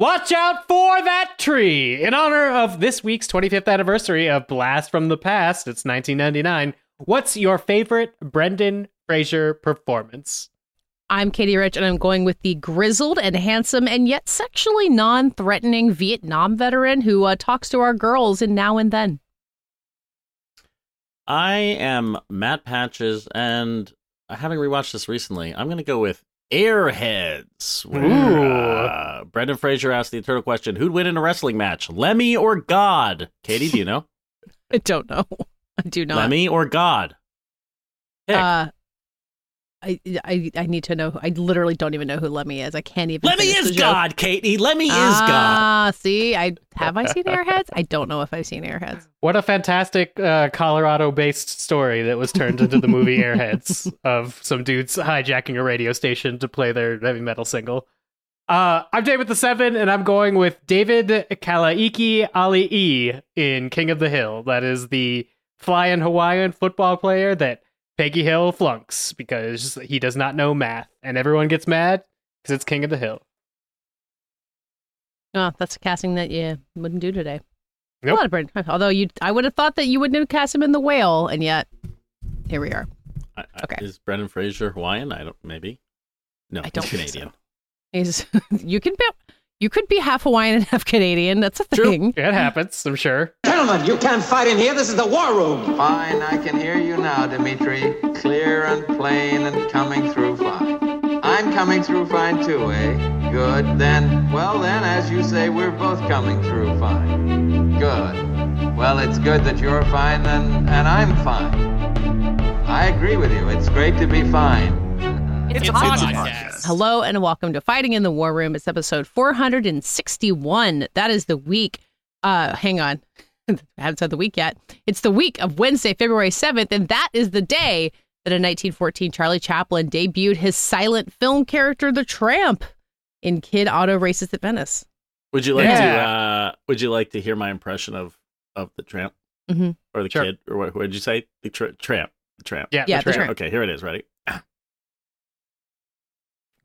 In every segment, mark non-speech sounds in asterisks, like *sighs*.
Watch out for that tree! In honor of this week's 25th anniversary of Blast from the Past, it's 1999. What's your favorite Brendan Fraser performance? I'm Katie Rich, and I'm going with the grizzled and handsome and yet sexually non threatening Vietnam veteran who uh, talks to our girls in Now and Then. I am Matt Patches, and having rewatched this recently, I'm going to go with Airheads. Where, uh, Brendan Fraser asked the eternal question Who'd win in a wrestling match, Lemmy or God? Katie, do you know? *laughs* I don't know. *laughs* I do not. Lemmy or God? Pick. Uh, I, I I need to know. I literally don't even know who Lemmy is. I can't even. Lemmy is. God, Katie. Lemmy is God. Ah, see, I have I seen Airheads? I don't know if I've seen Airheads. What a fantastic uh, Colorado based story that was turned into the movie *laughs* Airheads of some dudes hijacking a radio station to play their heavy metal single. Uh, I'm David the Seven, and I'm going with David Kalaiki Ali'i in King of the Hill. That is the flying Hawaiian football player that Peggy Hill flunks because he does not know math, and everyone gets mad because it's King of the Hill. Oh, that's a casting that you wouldn't do today. Nope. A lot of Brendan. Although you, I would have thought that you wouldn't have cast him in the whale, and yet here we are. I- I- Okay. Is Brendan Fraser Hawaiian? I don't. Maybe. No, I don't he's Canadian. so. He's *laughs* you can be you could be half Hawaiian and half Canadian. That's a True. thing. It happens, I'm sure. Gentlemen, you can't fight in here. This is the war room. Fine, I can hear you now, Dimitri. Clear and plain and coming through fine. I'm coming through fine too, eh? Good. Then, well then, as you say, we're both coming through fine. Good. Well, it's good that you're fine and, and I'm fine. I agree with you. It's great to be fine. It's, a podcast. Hello and welcome to Fighting in the War Room. It's episode 461. That is the week. Uh, hang on. *laughs* I haven't said the week yet. It's the week of Wednesday, February 7th, and that is the day that in 1914 Charlie Chaplin debuted his silent film character, the Tramp, in Kid Auto Races at Venice. Would you like to? Uh, would you like to hear my impression of of the tramp Mhm. or the Sure. kid or what? What did you say? The tra- tramp. The tramp. Yeah, Yeah, the the tramp. tramp. Okay, here it is. Ready?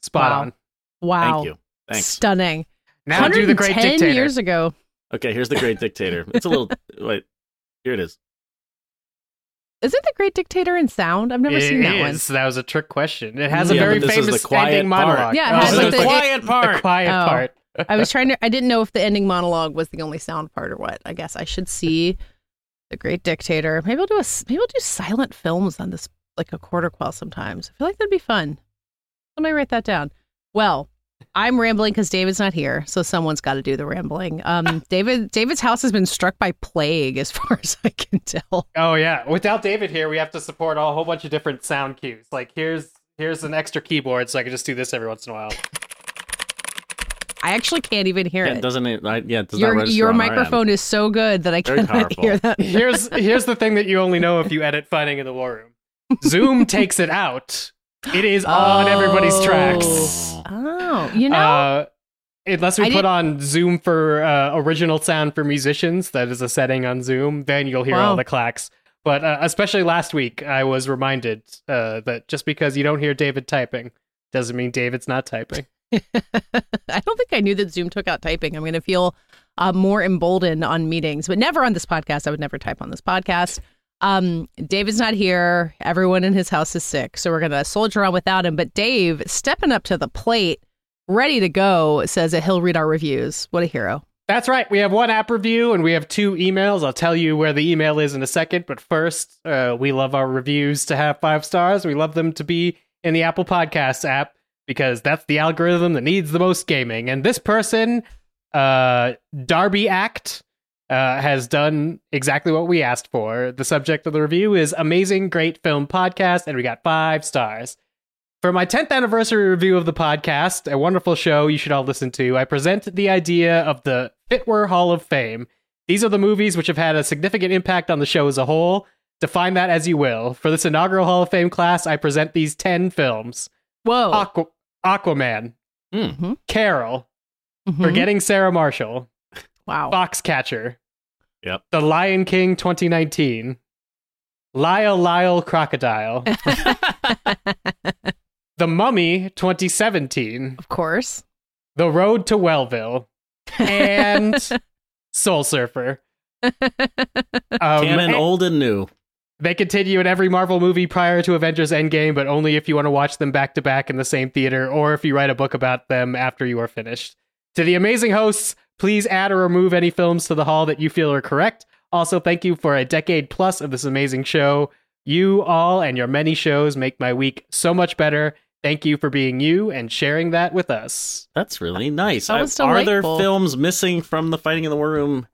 Spot Wow. on. Wow. Thank you. Thanks. Stunning. Now do the great dictator. years ago. Okay, here's the Great Dictator. It's a little. *laughs* wait, here it is. Isn't the Great Dictator in sound? I've never It seen that one. That was a trick question. It has a very but this is famous the quiet ending part. monologue. Yeah, it Oh, has, so like, the- the quiet *laughs* part. The quiet Oh. part. I was trying to. I didn't know if the ending monologue was the only sound part or what. I guess I should see the Great Dictator. Maybe I'll do a. s- Maybe I'll do silent films on this, like a quarter quell. Sometimes I feel like that'd be fun. Somebody write that down. Well, I'm rambling because David's not here, so someone's got to do the rambling. Um, *laughs* David. David's house has been struck by plague, as *laughs* far as I can tell. Oh yeah. Without David here, we have to support a whole bunch of different sound cues. Like here's here's an extra keyboard, so I can just do this every once in a while. I actually can't even hear Yeah, it. doesn't it? I, yeah, it does Your register your on our end. microphone is so good that I Very cannot *laughs* powerful. hear that. Here's here's the thing that you only know if you edit fighting in the war room. Zoom takes it out. It is on everybody's tracks. Oh. Oh, you know. Uh, unless we I put did- on Zoom for uh, original sound for musicians, that is a setting on Zoom, then you'll hear all the clacks. But uh, especially last week, I was reminded uh, that just because you don't hear David typing doesn't mean David's not typing. *laughs* I don't think I knew that Zoom took out typing. I'm going to feel uh, more emboldened on meetings, but never on this podcast. I would never type on this podcast. Um, David's not here. Everyone in his house is sick, so we're going to soldier on without him. But Dave, stepping up to the plate, ready to go, says that he'll read our reviews. What a hero! That's right. We have one app review and we have two emails. I'll tell you where the email is in a second. But first, uh, we love our reviews to have five stars. We love them to be in the Apple Podcasts app because that's the algorithm that needs the most gaming. And this person, uh, Darby Act, uh, has done exactly what we asked for. The subject of the review is Amazing Great Film Podcast, and we got five stars. For my 10th anniversary review of the podcast, a wonderful show you should all listen to, I present the idea of the Fitwer Hall of Fame. These are the movies which have had a significant impact on the show as a whole. Define that as you will. For this inaugural Hall of Fame class, I present these 10 films Whoa! Aqua- Aquaman, Hmm. Carol, Mhm. Forgetting Sarah Marshall, wow! Foxcatcher, Yep. The Lion King 2019, Lyle Lyle Crocodile, *laughs* *laughs* The Mummy 2017, of course. The Road to Wellville, and *laughs* Soul Surfer. Um, Canon, and old and new. They continue in every Marvel movie prior to Avengers Endgame, but only if you want to watch them back to back in the same theater or if you write a book about them after you are finished. To the amazing hosts, please add or remove any films to the hall that you feel are correct. Also, thank you for a decade plus of this amazing show. You all and your many shows make my week so much better. Thank you for being you and sharing that with us. That's really nice. That was I- Are there films missing from the Fighting in the War Room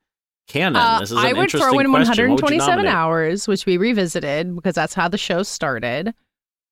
canon? Uh, this is an I would interesting throw in question. What would 127 hours, which we revisited because that's how the show started.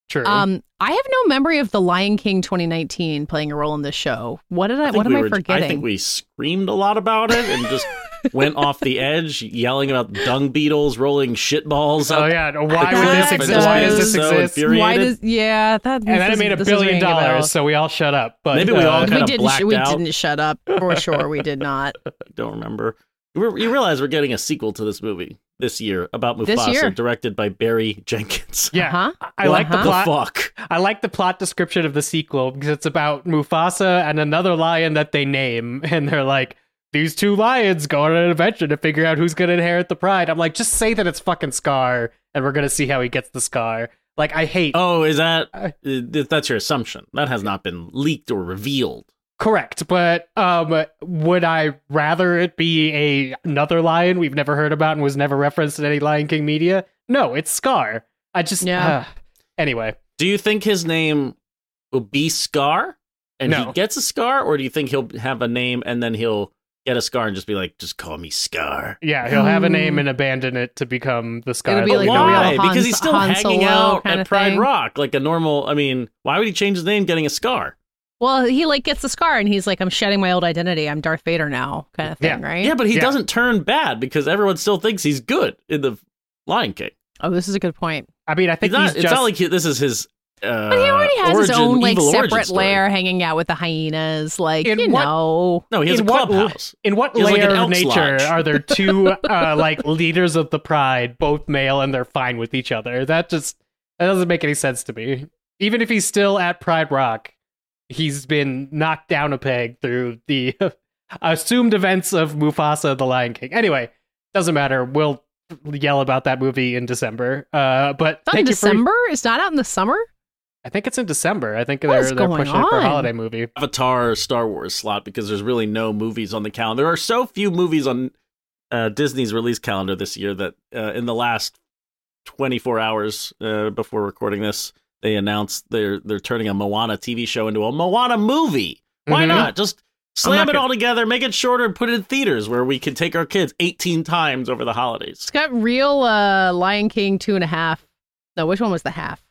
True. Um, I have no memory of the Lion King 2019 playing a role in this show. What did I? I think what am we I forgetting? I think we screamed a lot about it and just *laughs* went off the edge, yelling about dung beetles rolling shit balls oh up. yeah, why the would cliff this exist? Why does this so exist? Why does? Yeah, that. And then it made a billion dollars, so we all shut up. But Maybe we all uh, kinda we didn't. blacked we out. didn't shut up for sure. We did not. I *laughs* don't remember. You re- you realize we're getting a sequel to this movie this year about Mufasa, year. directed by Barry Jenkins. yeah, Huh? I like the Uh-huh. The plot. fuck? I like the plot description of the sequel because it's about Mufasa and another lion that they name, *laughs* and they're like, these two lions go on an adventure to figure out who's going to inherit the pride. I'm like, just say that it's fucking Scar, and we're going to see how he gets the Scar. Like, I hate. Oh, is that I- uh, that's your assumption? That has not been leaked or revealed. Correct, but um, would I rather it be a another lion we've never heard about and was never referenced in any Lion King media? No, it's Scar. I just Yeah. uh, anyway. Do you think his name will be Scar, and No. he gets a scar, or do you think he'll have a name and then he'll get a scar and just be like, just call me Scar? Yeah, he'll have a name Hmm. and abandon it to become the Scar. It'll be like we a know real why? of. Han- because he's still Han hanging Solo out at Pride thing. Rock like a normal. I mean, why would he change his name getting a scar? Well, he like gets the scar and he's like, "I'm shedding my old identity. I'm Darth Vader now," kind of thing, Yeah. right? Yeah, but he Yeah. doesn't turn bad because everyone still thinks he's good in the Lion King. Oh, this is a good point. I mean, I think He's not, he's it's just not like he, this is his. Uh, But he already has his own like separate story. lair, hanging out with the hyenas. Like In you what- know, No, he has In a what- clubhouse. in what He has, like, layer of nature Lodge. are there *laughs* two uh, like leaders of the Pride, both male, and they're fine with each other? That just that doesn't make any sense to me. Even if he's still at Pride Rock, he's been knocked down a peg through the *laughs* assumed events of Mufasa, the Lion King. Anyway, doesn't matter. We'll yell about that movie in December. Uh, but it's not in thank you for- December. It's not out in the summer. I think it's in December. I think What they're they're going pushing it for a holiday movie. Avatar Star Wars slot because there's really no movies on the calendar. There are so few movies on uh, Disney's release calendar this year that uh, in the last 24 hours uh, before recording this, they announced they're they're turning a Moana TV show into a Moana movie. Why Mhm. not? Just slam not it gonna- all together, make it shorter, and put it in theaters where we can take our kids 18 times over the holidays. It's got real uh, Lion King two and a half. No, which one was the half?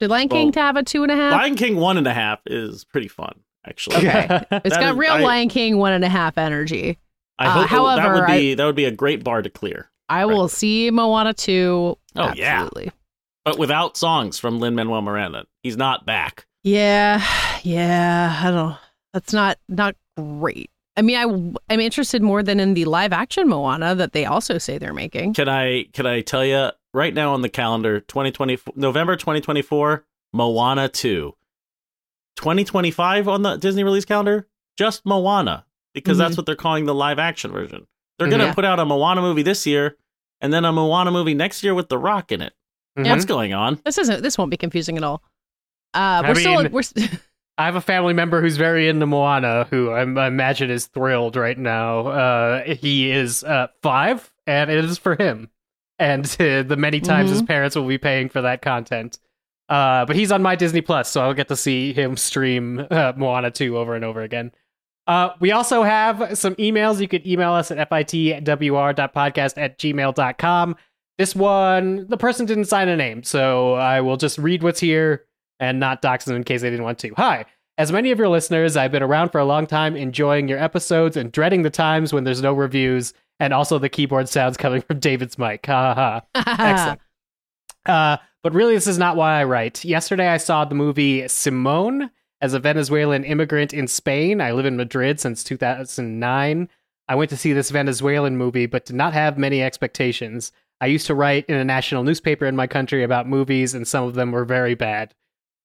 Did Lion King Well, have a two and a half? Lion King one and a half is pretty fun, actually. Okay. *laughs* *laughs* It's That got is- real I- Lion King one and a half energy. I Uh, hope that would be that would be a great bar to clear, I will see Moana two. Oh, yeah. Absolutely. but without songs from Lin Manuel Miranda. He's not back. Yeah, yeah. I don't. That's not not great. I mean, I I'm interested more than in the live action Moana that they also say they're making. Can I can I tell you right now on the calendar 2020 November 2024 Moana 2. 2025 on the Disney release calendar just Moana because that's mm-hmm. what they're calling the live action version. They're mm-hmm. going to Yeah. put out a Moana movie this year and then a Moana movie next year with The Rock in it. Mhm. What's going on? This isn't. This won't be confusing at all. Uh, we're still. mean- We're. st- *laughs* I have a family member who's very into Moana, who I I imagine is thrilled right now. Uh, he is uh, five, and it is for him, and uh, *laughs* the many times his parents will be paying for that content. Uh, but he's on my Disney Plus, so I'll get to see him stream uh, Moana 2 over and over again. Uh, we also have some emails. You can email us at fitwr.podcast at gmail.com. This one, the person didn't sign a name, so I will just read what's here and not dox them in case they didn't want to. Hi. As many of your listeners, I've been around for a long time, enjoying your episodes and dreading the times when there's no reviews and also the keyboard sounds coming from David's mic. Ha ha ha. *laughs* Excellent. Uh, but really, this is not why I write. Yesterday, I saw the movie Simone as a Venezuelan immigrant in Spain. I live in Madrid since 2009. I went to see this Venezuelan movie, but did not have many expectations. I used to write in a national newspaper in my country about movies, and some of them were very bad.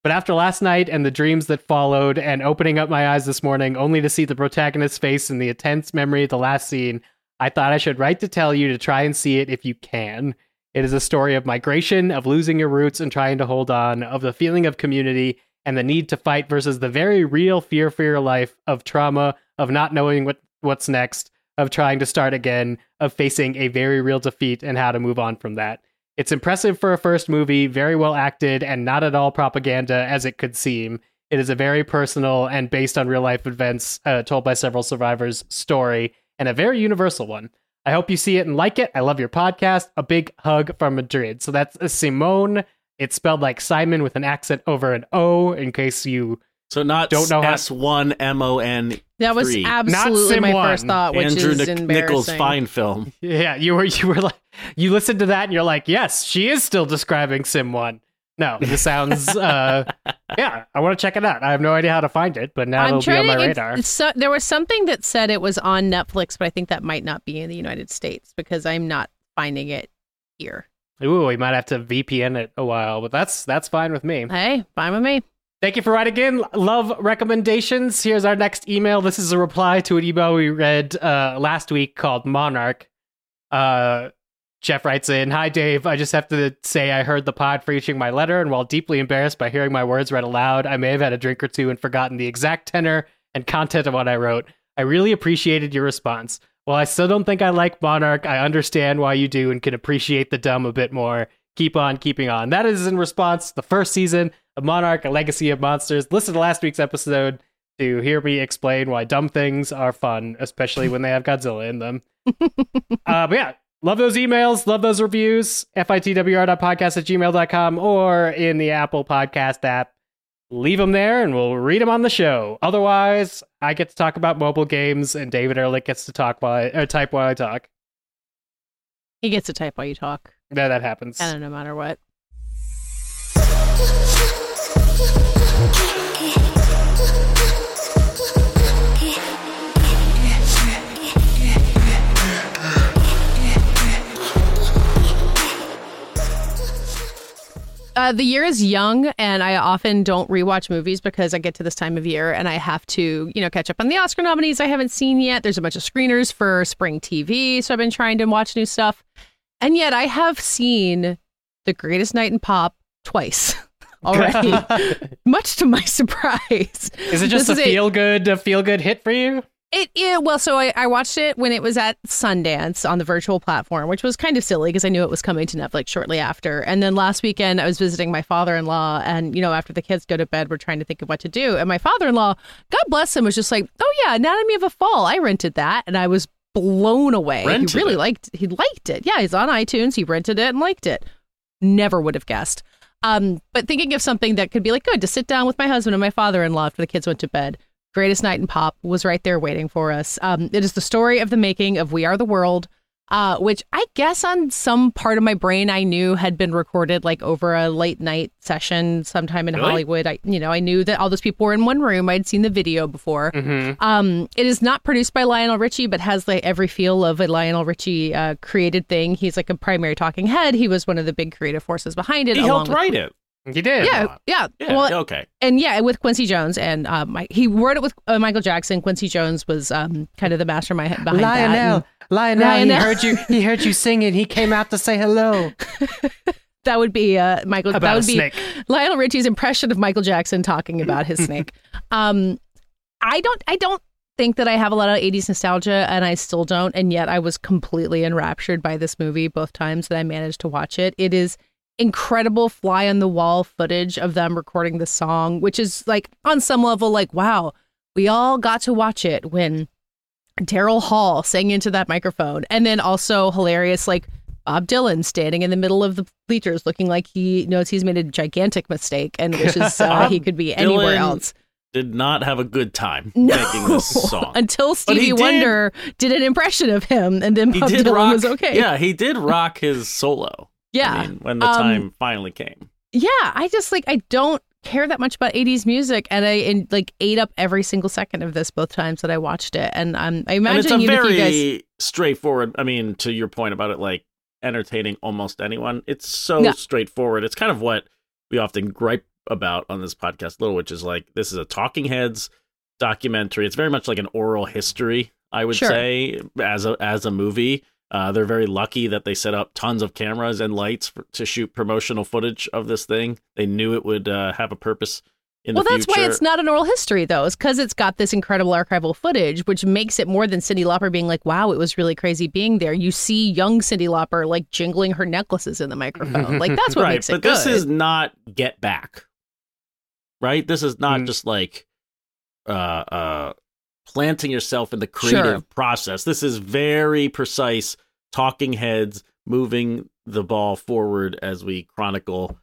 But after last night and the dreams that followed, and opening up my eyes this morning only to see the protagonist's face in the intense memory of the last scene, I thought I should write to tell you to try and see it if you can. It is a story of migration, of losing your roots and trying to hold on, of the feeling of community and the need to fight versus the very real fear for your life of trauma, of not knowing what, what's next, of trying to start again, of facing a very real defeat and how to move on from that. It's impressive for a first movie, very well acted, and not at all propaganda as it could seem. It is a very personal and based on real life events uh, told by several survivors story, and a very universal one. I hope you see it and like it. I love your podcast. A big hug from Madrid. So that's Simone. It's spelled like Simon with an accent over an O in case you So not Don't know S one M O N. That was absolutely my one. first thought, which Andrew is Nic- embarrassing. Nichols fine film. Yeah, you were you were like you listened to that and you're like, yes, she is still describing Sim One. No, this sounds uh *laughs* yeah, I want to check it out. I have no idea how to find it, but now I'm it'll be trying on my to. radar. It's, so, there was something that said it was on Netflix, but I think that might not be in the United States because I'm not finding it here. Ooh, we might have to VPN it a while, but that's that's fine with me. Hey, fine with me. Thank you for writing in. Love recommendations. Here's our next email. This is a reply to an email we read uh, last week called Monarch. Uh, Jeff writes in Hi, Dave. I just have to say I heard the pod for reaching my letter, and while deeply embarrassed by hearing my words read aloud, I may have had a drink or two and forgotten the exact tenor and content of what I wrote. I really appreciated your response. While I still don't think I like Monarch, I understand why you do and can appreciate the dumb a bit more. Keep on keeping on. That is in response to the first season of Monarch, A Legacy of Monsters. Listen to last week's episode to hear me explain why dumb things are fun, especially when they have Godzilla in them. *laughs* uh, but yeah, love those emails, love those reviews. FITWR.podcast at gmail.com or in the Apple Podcast app. Leave them there and we'll read them on the show. Otherwise, I get to talk about mobile games and David Ehrlich gets to talk while I, or type while I talk. He gets to type while you talk. Yeah, that happens. Kind of no matter what. Uh, the year is young, and I often don't rewatch movies because I get to this time of year and I have to, you know, catch up on the Oscar nominees I haven't seen yet. There's a bunch of screeners for spring TV, so I've been trying to watch new stuff. And yet I have seen The Greatest Night in Pop twice *laughs* already, *laughs* much to my *laughs* surprise. Is it just This a feel good, a feel good hit for you? It, it well, so I, I watched it when it was at Sundance on the virtual platform, which was kind of silly because I knew it was coming to Netflix shortly after. And then last weekend, I was visiting my father in law, and you know, after the kids go to bed, we're trying to think of what to do. And my father in law, God bless him, was just like, "Oh yeah, Anatomy of a Fall. I rented that, and I was blown away. Rented he really it? liked he liked it. Yeah, he's on iTunes. He rented it and liked it. Never would have guessed. Um, but thinking of something that could be like good to sit down with my husband and my father in law after the kids went to bed. Greatest Night in Pop was right there waiting for us. Um, it is the story of the making of We Are the World, uh, which I guess on some part of my brain I knew had been recorded like over a late night session sometime in Really? Hollywood. I, you know, I knew that all those people were in one room. I'd seen the video before. Mm-hmm. Um, it is not produced by Lionel Richie, but has like every feel of a Lionel Richie uh, created thing. He's like a primary talking head. He was one of the big creative forces behind it. He helped with- write it. You did. Yeah, yeah. Yeah. Well, okay. and yeah, with Quincy Jones and uh, my, he wrote it with uh, Michael Jackson. Quincy Jones was um, kind of the mastermind behind that. Lionel, and Lionel, Lionel. he heard you. He heard you sing singing. He came out to say hello *laughs* that would be uh, Michael. about that a would be snake. Lionel Richie's impression of Michael Jackson talking about his snake. *laughs* Um, I don't. I don't think that I have a lot of 80s nostalgia, and I still don't. And yet, I was completely enraptured by this movie both times that I managed to watch it. It is incredible fly on the wall footage of them recording the song, which is like on some level, like wow, we all got to watch it when Daryl Hall sang into that microphone, and then also hilarious like. Bob Dylan standing in the middle of the bleachers looking like he knows he's made a gigantic mistake and wishes uh, he could be anywhere Dylan else. Did not have a good time No. making this *laughs* song. Until Stevie Wonder did an impression of him and then he Bob did Dylan rock. was okay. Yeah, he did rock his solo. Yeah. I mean, when the Um, time finally came. Yeah, I just like I don't care that much about 80s music and I and, like ate up every single second of this both times that I watched it and um, I And it's a imagine very guys straightforward. I mean, to your point about it, like entertaining almost anyone. It's so straightforward. It's kind of what we often gripe about on this podcast a little, which is like this is a Talking Heads documentary. It's very much like an oral history, I would Sure. say, as a as a movie. Uh, they're very lucky that they set up tons of cameras and lights for, to shoot promotional footage of this thing. They knew it would uh, have a purpose in well, the that's future. why it's not an oral history, though. is because it's got this incredible archival footage, which makes it more than Cyndi Lauper being like, wow, it was really crazy being there. You see young Cyndi Lauper like jingling her necklaces in the microphone. like, that's what *laughs* right, makes it but good. this is not Get Back, right? This is not Mm. just like uh, uh, planting yourself in the creative Sure. process. This is very precise, talking heads moving the ball forward as we chronicle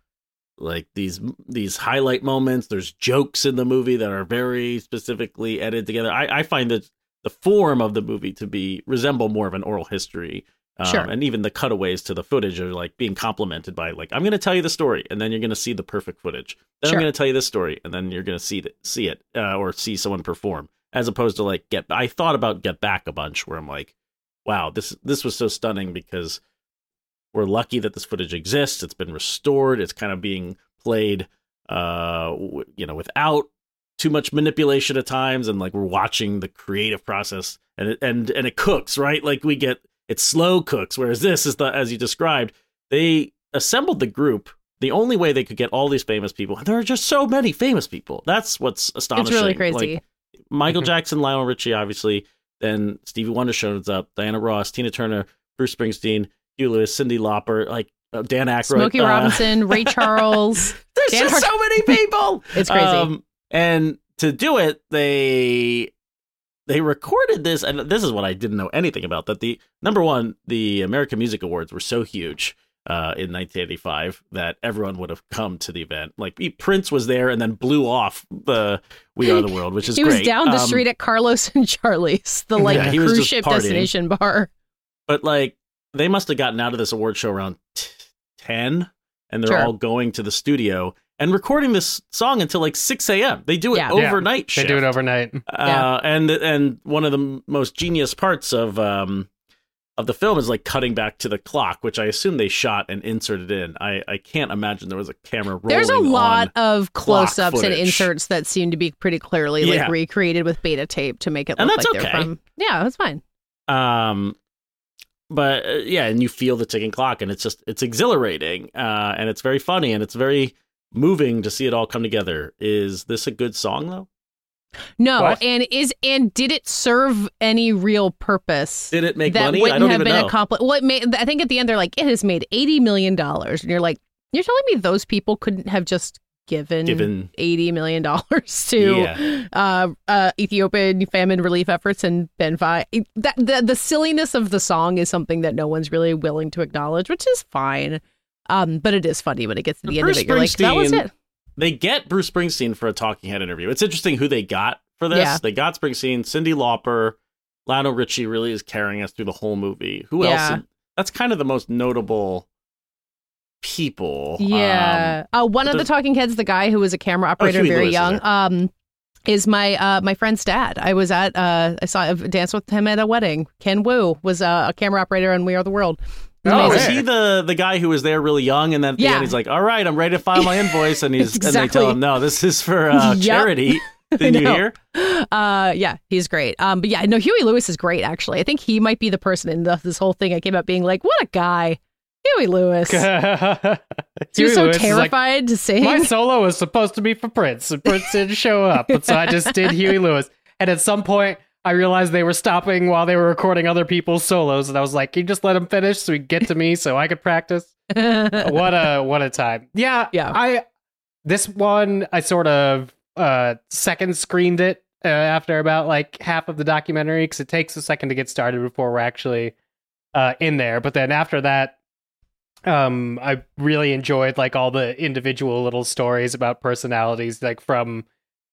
like these these highlight moments. There's jokes in the movie that are very specifically edited together. I, I find that the form of the movie to be resemble more of an oral history. Um, Sure. And even the cutaways to the footage are like being complemented by like I'm going to tell you the story, and then you're going to see the perfect footage. Then Sure. I'm going to tell you this story, and then you're going to see it, see it, uh, or see someone perform. As opposed to like get. I thought about Get Back a bunch, where I'm like, wow, this this was so stunning because we're lucky that this footage exists. It's been restored. It's kind of being played, uh, w- you know, without too much manipulation at times, and like we're watching the creative process, and it, and and it cooks right. Like we get it slow cooks, whereas this is the as you described. They assembled the group the only way they could get all these famous people, and there are just so many famous people. That's what's astonishing. it's really Like, crazy. Michael Jackson, Lionel Richie, obviously. Then Stevie Wonder shows up, Diana Ross, Tina Turner, Bruce Springsteen, Huey Lewis, Cyndi Lauper, like uh, Dan Aykroyd, Smokey uh, Robinson, Ray *laughs* Charles. There's Dan just Har- so many people. *laughs* It's crazy. Um, and to do it, they they recorded this, and this is what I didn't know anything about. That the number one, the American Music Awards were so huge uh, in 1985 that everyone would have come to the event. Like Prince was there, and then blew off the "We Are the World," which is *laughs* he great. was down the Um, street at Carlos and Charlie's, the like Yeah, cruise ship partying. destination bar. but like they must have gotten out of this award show around t- 10 and they're Sure. all going to the studio and recording this song until like 6 a.m they do it Yeah. Yeah, overnight They do it overnight. uh, Yeah. and and one of the m- most genius parts of um of the film is like cutting back to the clock which i assume they shot and inserted in i i can't imagine there was a camera rolling There's a lot of close-ups and inserts that seem to be pretty clearly like recreated with beta tape to make it And look that's like they're okay. from. Yeah, that's fine. um but uh, yeah and you feel the ticking clock and it's just it's exhilarating uh and it's very funny and it's very moving to see it all come together is this a good song though No, What? and is and did it serve any real purpose? did it make that money i wouldn't don't have even been know accomplished. What made? I think at the end they're like, it has made eighty million dollars, and you're like, you're telling me those people couldn't have just given given eighty million dollars *laughs* to Yeah. uh, uh, Ethiopian famine relief efforts and Ben Fi. That the the silliness of the song is something that no one's really willing to acknowledge, which is fine. Um, but it is funny when it gets to the end of it. You're like, that was it. They get bruce springsteen for a talking head interview it's interesting who they got for this Yeah. they got springsteen cyndi lauper lionel richie really is carrying us through the whole movie who Yeah. else that's kind of the most notable people Yeah. Um, uh, one of the talking heads, the guy who was a camera operator, Huey very Lewis young, there. um, is my uh, my friend's dad. I was at uh, I saw a dance with him at a wedding. Ken Wu was uh, a camera operator on We Are the World. Oh, Oh, is he the the guy who was there really young, and then at the Yeah. end he's like, "All right, I'm ready to file my *laughs* invoice," and he's and they tell him, "No, this is for uh, Yep. charity." *laughs* Did you hear? Uh, yeah, he's great. Um, but yeah, no, Huey Lewis is great. Actually, I think he might be the person in the, this whole thing. I came out being like, what a guy, Huey Lewis. *laughs* he Huey was so Lewis is like, terrified to sing. My solo was supposed to be for Prince, and Prince didn't show up, so I just did Huey Lewis. And at some point, I realized they were stopping while they were recording other people's solos, and I was like, "Can you just let them finish so we get to me so I could practice?" *laughs* what a what a time! Yeah, Yeah. I this one I sort of uh second screened it uh, after about like half of the documentary because it takes a second to get started before we're actually uh in there. But then after that, um, I really enjoyed like all the individual little stories about personalities, like from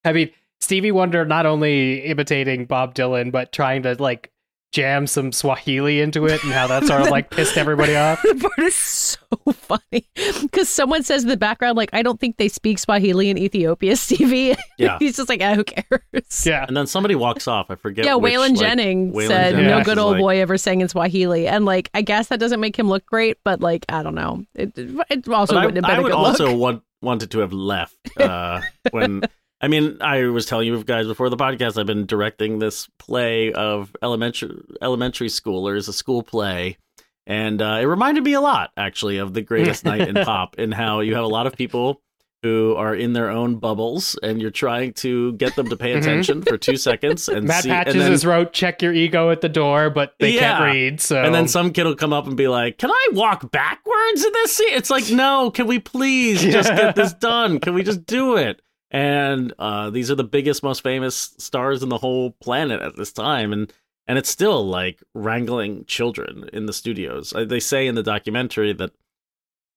I mean Stevie Wonder not only imitating Bob Dylan but trying to like jam some Swahili into it and how that sort of like pissed everybody *laughs* off. the part is so funny because someone says in the background, like, I don't think they speak Swahili in Ethiopia, *laughs* Stevie. Yeah. *laughs* He's just like, ah, who cares? Yeah. And then somebody walks off. I forget. Yeah, which, Waylon like, Jennings Waylon said Jennings no good old like- boy ever sang in Swahili, and like I guess that doesn't make him look great, but like I don't know, it, it also But wouldn't have been I a would good also look. want, wanted to have left uh, when. I mean, I was telling you guys before the podcast. I've been directing this play of elementary elementary schoolers, a school play, and uh, it reminded me a lot, actually, of the Greatest Night in *laughs* Pop, and how you have a lot of people who are in their own bubbles, and you're trying to get them to pay Mhm. attention for two seconds, *laughs* and Matt see, Patches and then, has wrote "Check your ego at the door," but they can't read. So and then some kid will come up and be like, "Can I walk backwards in this scene?" It's like, no, can we please just get *laughs* this done? Can we just do it? And uh, these are the biggest, most famous stars in the whole planet at this time, and and it's still like wrangling children in the studios. Uh, They say in the documentary that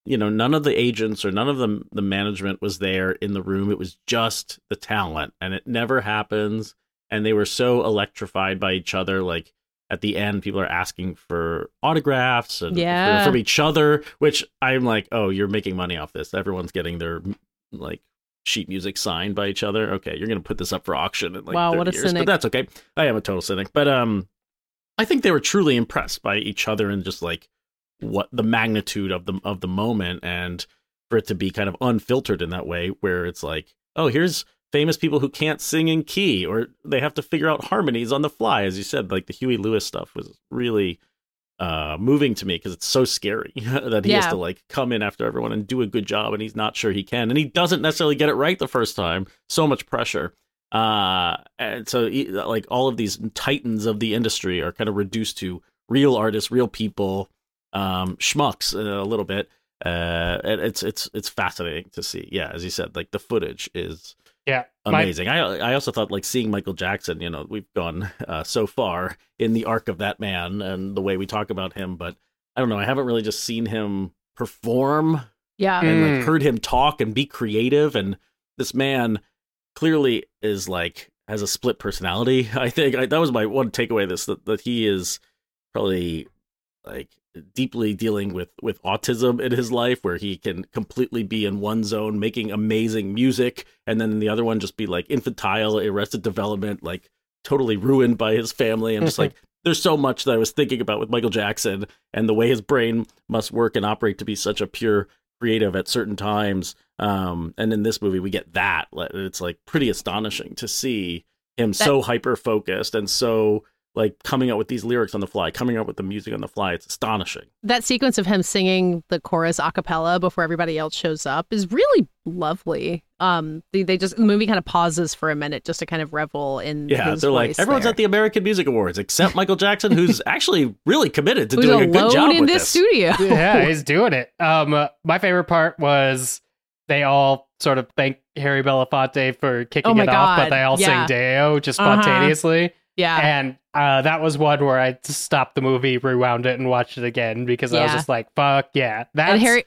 you know none of the agents or none of the the management was there in the room. It was just the talent, and it never happens. And they were so electrified by each other, like at the end, people are asking for autographs and Yeah. from each other, which I'm like, oh, you're making money off this. Everyone's getting their like sheet music signed by each other. Okay, you're gonna put this up for auction in like Wow, 30 what a years, cynic. but that's okay. I am a total cynic, but um, I think they were truly impressed by each other and just like what the magnitude of the of the moment and for it to be kind of unfiltered in that way where it's like oh here's famous people who can't sing in key or they have to figure out harmonies on the fly as you said like the huey lewis stuff was really uh moving to me because it's so scary *laughs* that he has to like come in after everyone and do a good job and he's not sure he can and he doesn't necessarily get it right the first time. So much pressure. Uh and so he- like all of these titans of the industry are kind of reduced to real artists real people um schmucks uh, a little bit. Uh and it's it's it's fascinating to see. Yeah as you said like the footage is yeah, my- amazing i i also thought like seeing michael jackson you know we've gone uh, so far in the arc of that man and the way we talk about him but i don't know i haven't really just seen him perform Yeah. and Mm. like heard him talk and be creative and this man clearly is like has a split personality i think I, that was my one takeaway this that, that he is probably like deeply dealing with with autism in his life where he can completely be in one zone making amazing music and then the other one just be like infantile arrested development like totally ruined by his family and just *laughs* like there's so much that i was thinking about with michael jackson and the way his brain must work and operate to be such a pure creative at certain times um and in this movie we get that it's like pretty astonishing to see him so hyper focused and so like coming up with these lyrics on the fly coming up with the music on the fly it's astonishing that sequence of him singing the chorus a cappella before everybody else shows up is really lovely. Um, they, they just the movie kind of pauses for a minute just to kind of revel in. yeah his they're like everyone's there. at the american music awards except michael jackson who's *laughs* actually really committed to Who's doing a good job in with this studio. yeah, *laughs* he's doing it. Um, uh, my favorite part was they all sort of thank Harry Belafonte for kicking Oh my it off, but they all yeah. sing Day-O just Uh-huh. Spontaneously. yeah, And uh, that was one where I just stopped the movie, rewound it, and watched it again because I was just like, "Fuck yeah!" That's and Harry.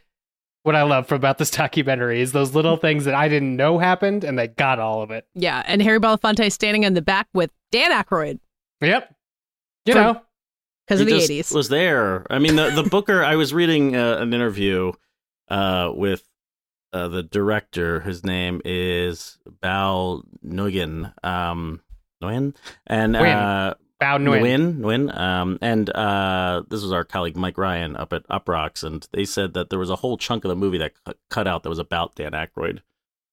what I love about this documentary is those little things that I didn't know happened, and they got all of it. Yeah, and Harry Belafonte standing in the back with Dan Aykroyd Yep. You From- know, because of the just eighties. was there. I mean, the the *laughs* Booker. I was reading uh, an interview uh, with uh, the director. His name is Bao Nguyen. Um, Nguyen and Nguyen. uh, Bao Nguyen. Nguyen. Nguyen. Um, and uh, this was our colleague Mike Ryan up at Uproxx, and they said that there was a whole chunk of the movie that cut, cut out that was about Dan Aykroyd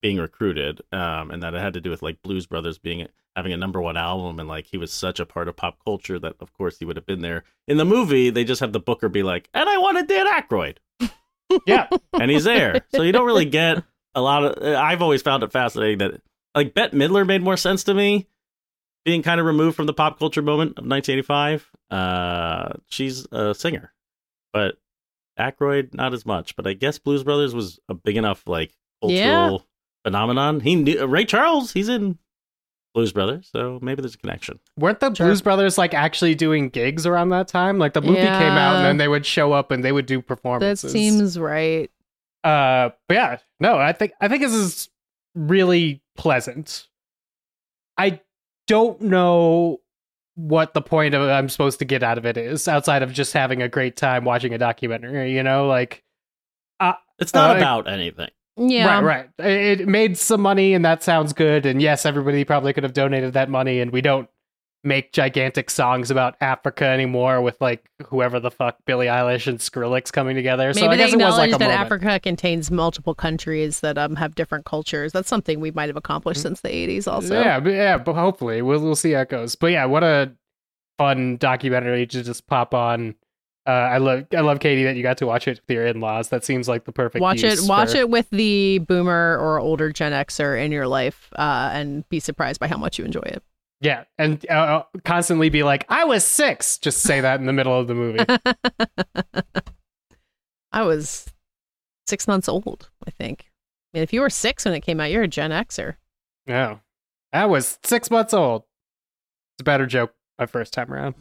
being recruited, um, and that it had to do with like Blues Brothers being having a number one album, and like he was such a part of pop culture that of course he would have been there. In the movie, they just have the Booker be like, "And I wanted Dan Aykroyd," *laughs* Yeah. and he's there, so you don't really get a lot of. I've always found it fascinating that like Bette Midler made more sense to me, being kind of removed from the pop culture moment of 1985. Uh, she's a singer, but Aykroyd not as much. But I guess Blues Brothers was a big enough like cultural Yeah. phenomenon. He knew Ray Charles. He's in Blues Brothers, so maybe there's a connection. Weren't the Sure. Blues Brothers like actually doing gigs around that time? Like the movie came out and then they would show up and they would do performances. That seems right. Uh, but yeah, no, I think I think this is really pleasant. I don't know what the point of I'm supposed to get out of it is outside of just having a great time watching a documentary. You know, like It's not Uh, about anything. Yeah, right, right. It it made some money and that sounds good. And yes, everybody probably could have donated that money, and we don't make gigantic songs about Africa anymore with like whoever the fuck Billie Eilish and Skrillex coming together. Maybe so I they guess it was like a that moment. Africa contains multiple countries that um have different cultures. That's something we might have accomplished since the 80s also. Mm-hmm. Yeah, but yeah, but hopefully we'll we'll see how it goes. But yeah, what a fun documentary to just pop on. Uh, I love I love Katie that you got to watch it with your in laws. That seems like the perfect. watch it watch for- it with the boomer or older Gen Xer in your life uh, and be surprised by how much you enjoy it. Yeah, and uh, constantly be like, "I was six. Just say that in the middle of the movie. *laughs* I was six months old, I think. I mean, if you were six when it came out, you're a Gen Xer. No, I was six months old. It's a better joke my first time around.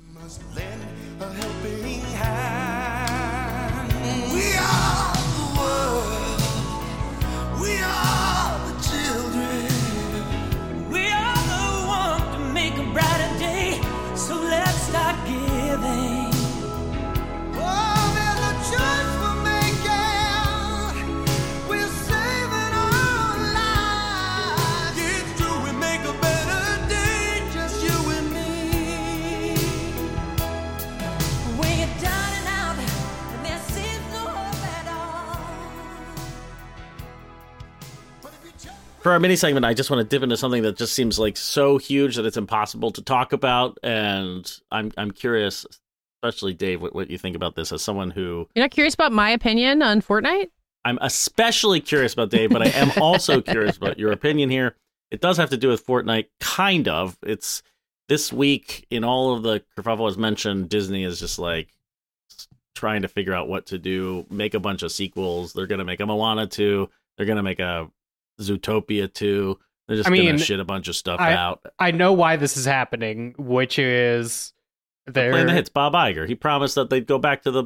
For our mini segment, I just want to dip into something that just seems like so huge that it's impossible to talk about, and I'm I'm curious, especially Dave, what, what you think about this as someone who You're not curious about my opinion on Fortnite? I'm especially curious about Dave, but I am also *laughs* curious about your opinion here. It does have to do with Fortnite, kind of. It's this week in all of the kerfuffle as mentioned. Disney is just like trying to figure out what to do, make a bunch of sequels. They're gonna make a Moana two. They're gonna make a Zootopia two. They're just I mean, gonna shit a bunch of stuff I- out. I know why this is happening, which is they're playing the hits, Bob Iger. He promised that they'd go back to the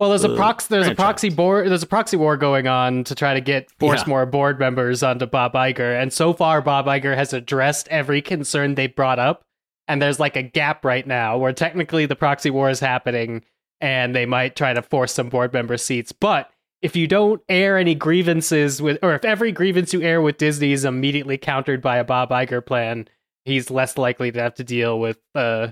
Well, there's a uh, prox there's a proxy board there's a proxy war going on to try to get force Yeah. more board members onto Bob Iger, and so far Bob Iger has addressed every concern they brought up, and there's like a gap right now where technically the proxy war is happening, and they might try to force some board member seats, but if you don't air any grievances with, or if every grievance you air with Disney is immediately countered by a Bob Iger plan, he's less likely to have to deal with, uh,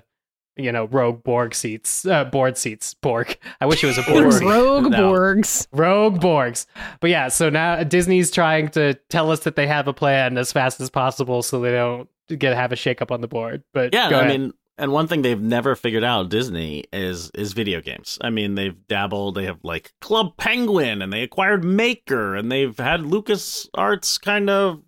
you know, rogue Borg seats, uh, board seats, Borg. I wish it was a Borg. *laughs* Rogue No. Borgs. Rogue Borgs. But yeah, so now Disney's trying to tell us that they have a plan as fast as possible so they don't get have a shakeup on the board. But Yeah, I ahead. mean, and one thing they've never figured out Disney is is video games. I mean, they've dabbled. They have like Club Penguin, and they acquired Maker, and they've had Lucas Arts kind of,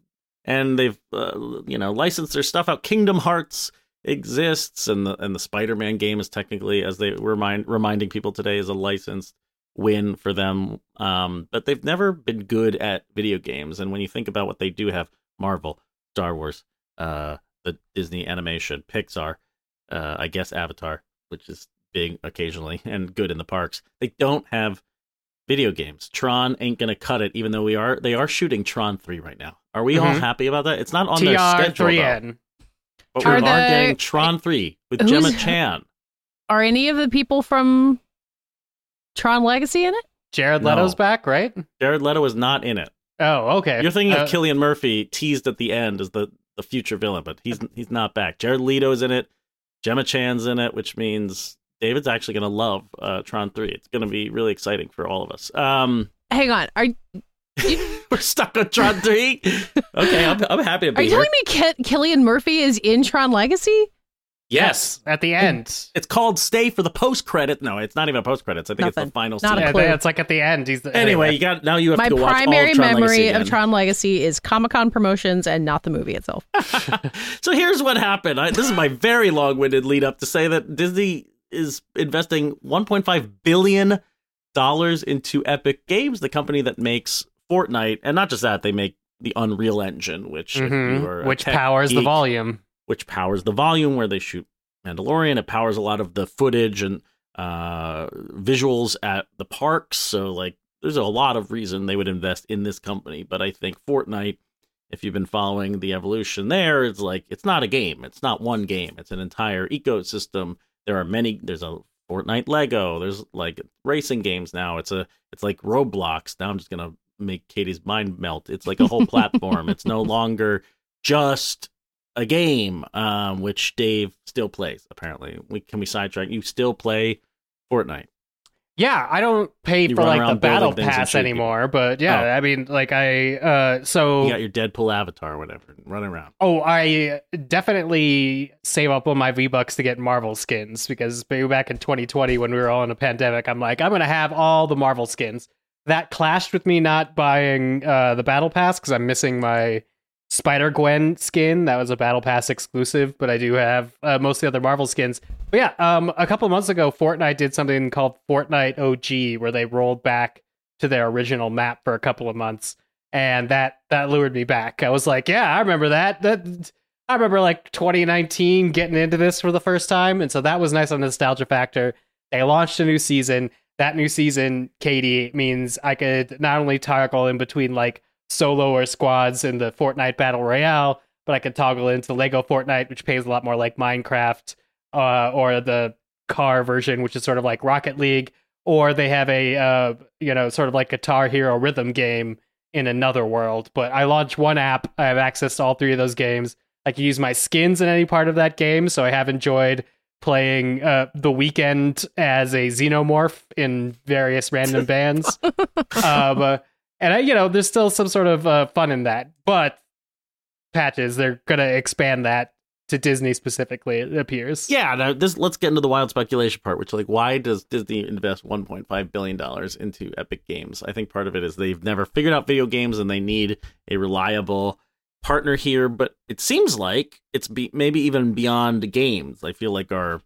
and they've uh, you know licensed their stuff out. Kingdom Hearts exists, and the and the Spider Man game is technically, as they remind reminding people today, is a licensed win for them. Um, but they've never been good at video games. And when you think about what they do have, Marvel, Star Wars, uh, the Disney animation, Pixar uh, I guess Avatar, which is big occasionally *laughs* and good in the parks. They don't have video games. Tron ain't gonna cut it, even though we are they are shooting Tron three right now. Are we all Mhm. happy about that? It's not on their schedule, though. TR3N. but we Are are getting Tron three with Who's- Gemma *laughs* Chan. Are any of the people from Tron Legacy in it? Jared No. Leto's back, right? Jared Leto is not in it. Oh, okay. You're thinking Uh, of Cillian Murphy teased at the end as the the future villain, but he's he's not back. Jared Leto's in it. Gemma Chan's in it, which means David's actually gonna love uh, Tron three. It's gonna be really exciting for all of us. Um. Hang on. Are *laughs* We're stuck on Tron 3. *laughs* Okay, I'm, I'm happy to are be you here. telling me Ke- Cillian Murphy is in Tron Legacy? Yes. at the end. It's called Stay for the post credit. No, it's not even a post credits. I think it's the final Not a scene. Yeah, clue. it's like at the end. He's the, Anyway, you got now you have My to go watch primary all of Tron memory Legacy of. Tron Legacy is Comic Con promotions and not the movie itself. *laughs* so here's what happened. I, this is my very long-winded lead up to say that Disney is investing 1.5 billion dollars into Epic Games, the company that makes Fortnite, and not just that, they make the Unreal Engine, which if Mhm, you are which tech powers the volume. Which powers the volume where they shoot Mandalorian. It powers a lot of the footage and uh, visuals at the parks. So like, there's a lot of reason they would invest in this company. But I think Fortnite, if you've been following the evolution there, it's like it's not a game. It's not one game. It's an entire ecosystem. There are many. There's a Fortnite Lego. There's like racing games now. It's a it's like Roblox. Now I'm just gonna make Katie's mind melt. It's like a whole *laughs* platform. it's no longer just a game, um, which Dave still plays. Apparently, we can we sidetrack. You still play Fortnite? Yeah, I don't pay You for like the battle pass anymore, but yeah, Oh. I mean, like I uh so You got your Deadpool avatar, or whatever, running around. Oh, I definitely save up on my V Bucks to get Marvel skins because maybe back in 2020 when we were all in a pandemic, I'm like, I'm gonna have all the Marvel skins. That clashed with me not buying uh, the Battle Pass because I'm missing my Spider Gwen skin. That was a Battle Pass exclusive, but I do have uh, most of the other Marvel skins. But yeah, um, a couple months ago, Fortnite did something called Fortnite OG, where they rolled back to their original map for a couple of months, and that that lured me back. I was like, yeah, I remember that. That I remember like 2019 getting into this for the first time, and so that was nice on nostalgia factor. They launched a new season. That new season, Katey, means I could not only toggle in between like solo or squads in the Fortnite Battle Royale, but I could toggle into Lego Fortnite, which pays a lot more like Minecraft, uh, or the car version, which is sort of like Rocket League, or they have a uh, you know sort of like Guitar Hero rhythm game in another world. But I launch one app. I have access to all three of those games. I can use my skins in any part of that game, so I have enjoyed playing uh, the weekend as a xenomorph in various random bands. *laughs* um, and I, you know, there's still some sort of uh, fun in that, but patches they're gonna expand that to Disney specifically. It appears. Yeah, now this let's get into the wild speculation part, which like why does Disney invest 1.5 billion dollars into Epic Games? I think part of it is they've never figured out video games and they need a reliable partner here, but it seems like it's be, maybe even beyond games. I feel like our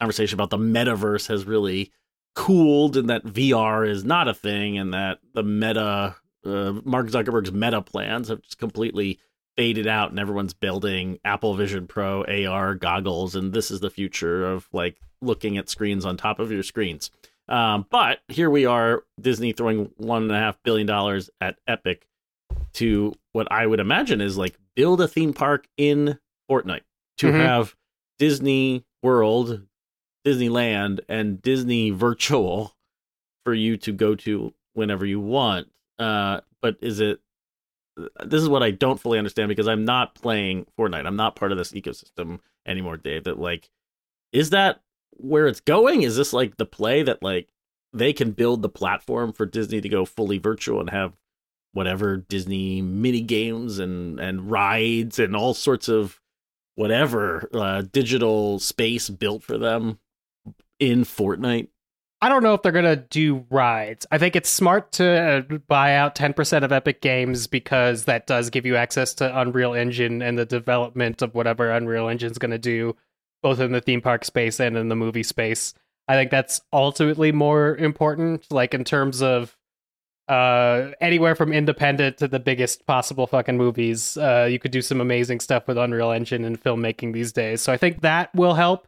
conversation about the metaverse has really cooled and that VR is not a thing and that the meta uh, Mark Zuckerberg's meta plans have just completely faded out and everyone's building Apple Vision Pro AR goggles and this is the future of like looking at screens on top of your screens. Um, but here we are, Disney throwing one and a half billion dollars at Epic to what I would imagine is like build a theme park in Fortnite to Mhm. have Disney World, Disneyland, and Disney Virtual for you to go to whenever you want. Uh, but is it? This is what I don't fully understand because I'm not playing Fortnite. I'm not part of this ecosystem anymore, Dave. That like, is that where it's going? Is this like the play that like they can build the platform for Disney to go fully virtual and have whatever Disney mini games and and rides and all sorts of whatever uh, digital space built for them in Fortnite. I don't know if they're gonna do rides. I think it's smart to uh, buy out 10% of Epic Games because that does give you access to Unreal Engine and the development of whatever Unreal Engine's gonna do, both in the theme park space and in the movie space. I think that's ultimately more important, like in terms of uh anywhere from independent to the biggest possible fucking movies. Uh you could do some amazing stuff with Unreal Engine and filmmaking these days. So I think that will help.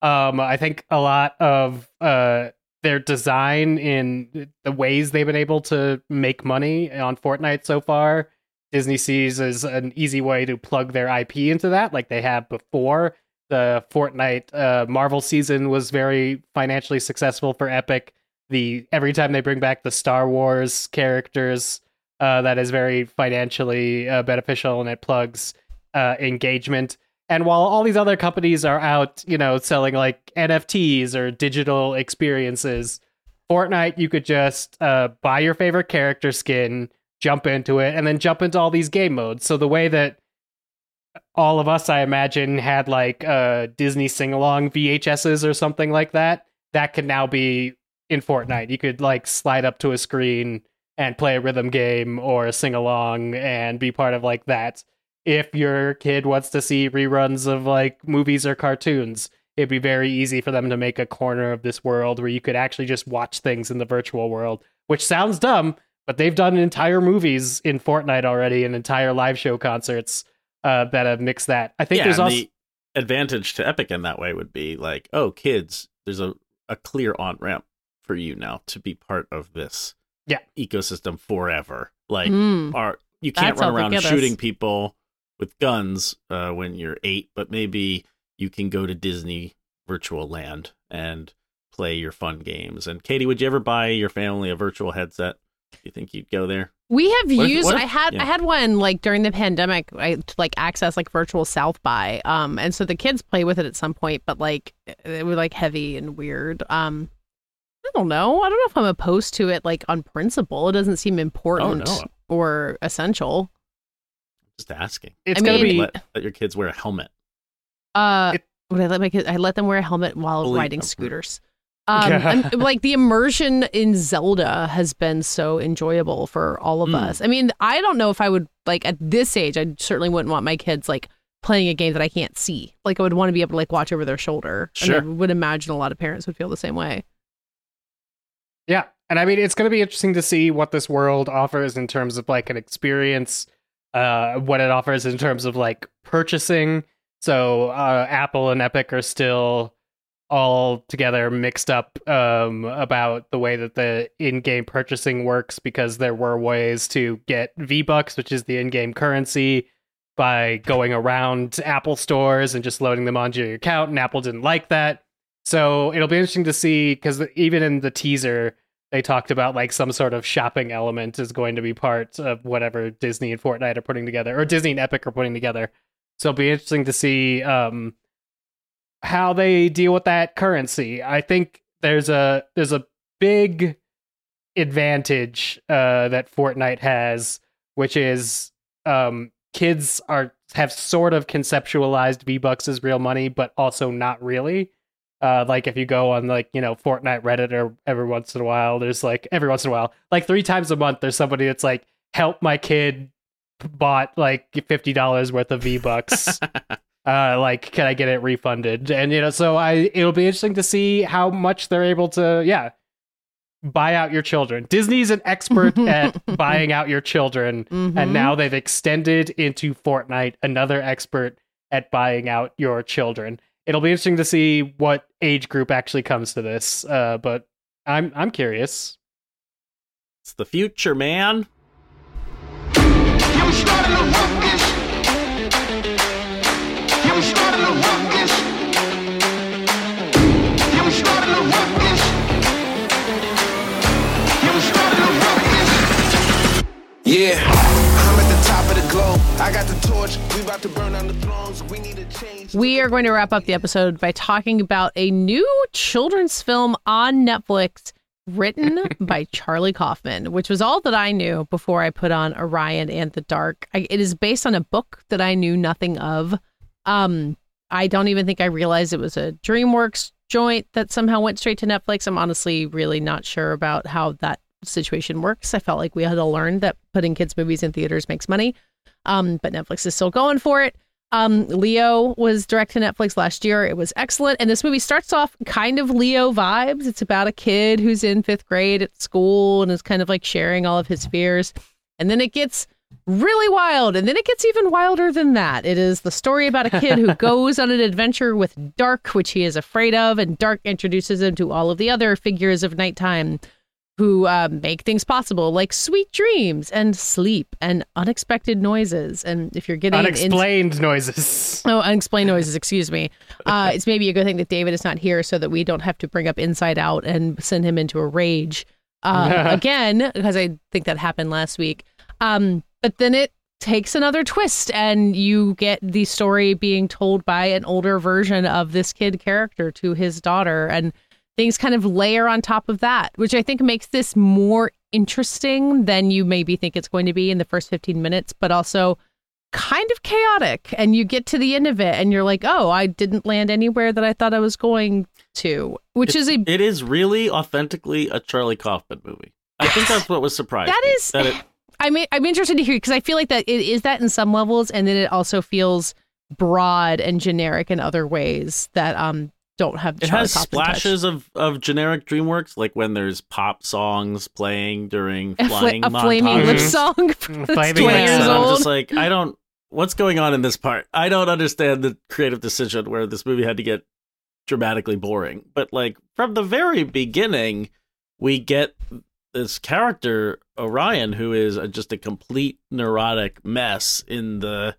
Um I think a lot of uh their design in the ways they've been able to make money on Fortnite so far, Disney sees as an easy way to plug their IP into that, like they have before. The Fortnite uh, Marvel season was very financially successful for Epic. The every time they bring back the Star Wars characters, uh, that is very financially uh, beneficial and it plugs uh, engagement. And while all these other companies are out, you know, selling like NFTs or digital experiences, Fortnite, you could just uh, buy your favorite character skin, jump into it, and then jump into all these game modes. So the way that all of us, I imagine, had like uh, Disney sing along VHSs or something like that, that could now be in Fortnite. You could like slide up to a screen and play a rhythm game or a sing along and be part of like that if your kid wants to see reruns of like movies or cartoons, it'd be very easy for them to make a corner of this world where you could actually just watch things in the virtual world, which sounds dumb, but they've done entire movies in Fortnite already and entire live show concerts uh, that have mixed that. I think yeah, there's also the advantage to Epic in that way would be like, oh, kids, there's a, a clear on ramp for you now to be part of this Yeah. ecosystem forever. Like, Mm. are you can't That's run around shooting people with guns uh, when you're eight, but maybe you can go to Disney Virtual Land and play your fun games. And Katey, would you ever buy your family a virtual headset Do you think you'd go there? We have What used. what if- I had yeah. I had one like during the pandemic. I to like access like virtual South by, um, and so the kids play with it at some point, but like it was like heavy and weird. Um, I don't know. I don't know if I'm opposed to it like on principle. It doesn't seem important Oh, no. or essential. Just asking. It's I gonna mean- be Let, let your kids wear a helmet. Uh, It- would I let my kids? I let them wear a helmet while Fully riding scooters. Um, and, like the immersion in Zelda has been so enjoyable for all of Mm. us. I mean, I don't know if I would like at this age. I certainly wouldn't want my kids like playing a game that I can't see. Like I would want to be able to like watch over their shoulder. Sure. And I would imagine a lot of parents would feel the same way. Yeah. And I mean, it's going to be interesting to see what this world offers in terms of like an experience, uh, what it offers in terms of like purchasing. So, uh, Apple and Epic are still all together mixed up um, about the way that the in game purchasing works because there were ways to get V Bucks, which is the in game currency, by going around Apple stores and just loading them onto your account. And Apple didn't like that. So it'll be interesting to see because even in the teaser, they talked about like some sort of shopping element is going to be part of whatever Disney and Fortnite are putting together, or Disney and Epic are putting together. So it'll be interesting to see um, how they deal with that currency. I think there's a there's a big advantage uh, that Fortnite has, which is um, kids are have sort of conceptualized V Bucks as real money, but also not really. Uh, like if you go on like you know Fortnite Reddit or every once in a while, there's like every once in a while, like three times a month, there's somebody that's like, "Help my kid bought like fifty dollars worth of V Bucks." *laughs* uh like can i get it refunded and you know so i it'll be interesting to see how much they're able to yeah buy out your children disney's an expert *laughs* at buying out your children Mhm. and now they've extended into fortnite another expert at buying out your children it'll be interesting to see what age group actually comes to this uh but i'm i'm curious. It's the future, man. Yeah, top of the globe. I got the torch. We about to burn down the thrones. We need a change. We are going to wrap up the episode by talking about a new children's film on Netflix written *laughs* by Charlie Kaufman, which was all that I knew before I put on Orion and the Dark. I, it is based on a book that I knew nothing of. Um, I don't even think I realized it was a DreamWorks joint that somehow went straight to Netflix. I'm honestly really not sure about how that situation works. I felt like we had to learn that putting kids' movies in theaters makes money. Um, but Netflix is still going for it. Um, Leo was direct to Netflix last year. It was excellent. And this movie starts off kind of Leo vibes. It's about a kid who's in fifth grade at school and is kind of like sharing all of his fears. And then it gets really wild. And then it gets even wilder than that. It is the story about a kid who *laughs* goes on an adventure with Dark, which he is afraid of. And Dark introduces him to all of the other figures of nighttime who uh, make things possible, like sweet dreams and sleep and unexpected noises. And if you're getting unexplained noises Oh, unexplained noises, excuse me. Uh, it's maybe a good thing that David is not here so that we don't have to bring up Inside Out and send him into a rage uh, *laughs* again, because I think that happened last week. Um, but then it takes another twist, and you get the story being told by an older version of this kid character to his daughter. And things kind of layer on top of that, which I think makes this more interesting than you maybe think it's going to be in the first 15 minutes, but also kind of chaotic. And you get to the end of it and you're like, oh, I didn't land anywhere that I thought I was going to, which is a. It is really authentically a Charlie Kaufman movie. I think that's what was surprising. That is. that it, *sighs* I mean, I'm interested to hear because I feel like that it is that in some levels, and then it also feels broad and generic in other ways that um don't have. it has Kaufman touch. splashes of, of generic DreamWorks, like when there's pop songs playing during A, fla- flying a flaming lip mm-hmm. song *laughs* that's Flaming 20 years song. I'm old. just like, I don't. What's going on in this part? I don't understand the creative decision where this movie had to get dramatically boring. But like from the very beginning, we get this character Orion who is a, just a complete neurotic mess in the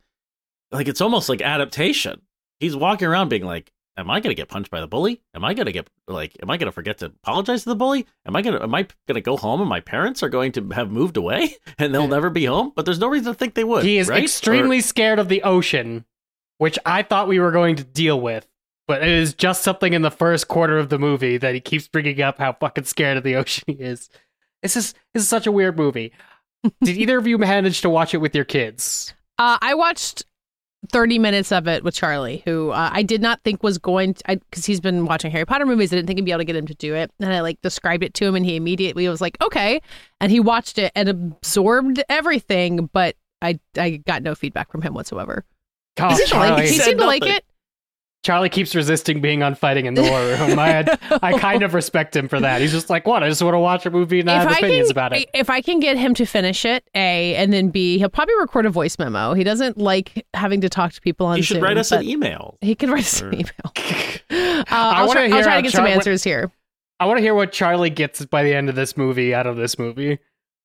like it's almost like adaptation. He's walking around being like, am I going to get punched by the bully? Am I going to get like am I going to forget to apologize to the bully? Am I going to am I going to go home and my parents are going to have moved away *laughs* and they'll never be home? But there's no reason to think they would. He is right? extremely Or- scared of the ocean, which I thought we were going to deal with. But it is just something in the first quarter of the movie that he keeps bringing up how fucking scared of the *laughs* ocean he is. This is this is such a weird movie. Did either of you manage to watch it with your kids? Uh, I watched 30 minutes of it with Charlie, who uh, I did not think was going to, because he's been watching Harry Potter movies. I didn't think I'd be able to get him to do it. And I like described it to him, and he immediately was like, okay. And he watched it and absorbed everything, but I, I got no feedback from him whatsoever. Oh, he seemed to like Charlie, it. He seemed to like it. Charlie keeps resisting being on fighting in the war room. I had, I *laughs* kind of respect him for that. He's just like, what? I just want to watch a movie and I have opinions can, about it. If I can get him to finish it, A, and then B, he'll probably record a voice memo. He doesn't like having to talk to people on you should Zoom, write us an email. He can write us Or- an email. *laughs* Uh, I'll, wanna try, hear I'll try to get some Char- what- answers here. I want to hear what Charlie gets by the end of this movie out of this movie.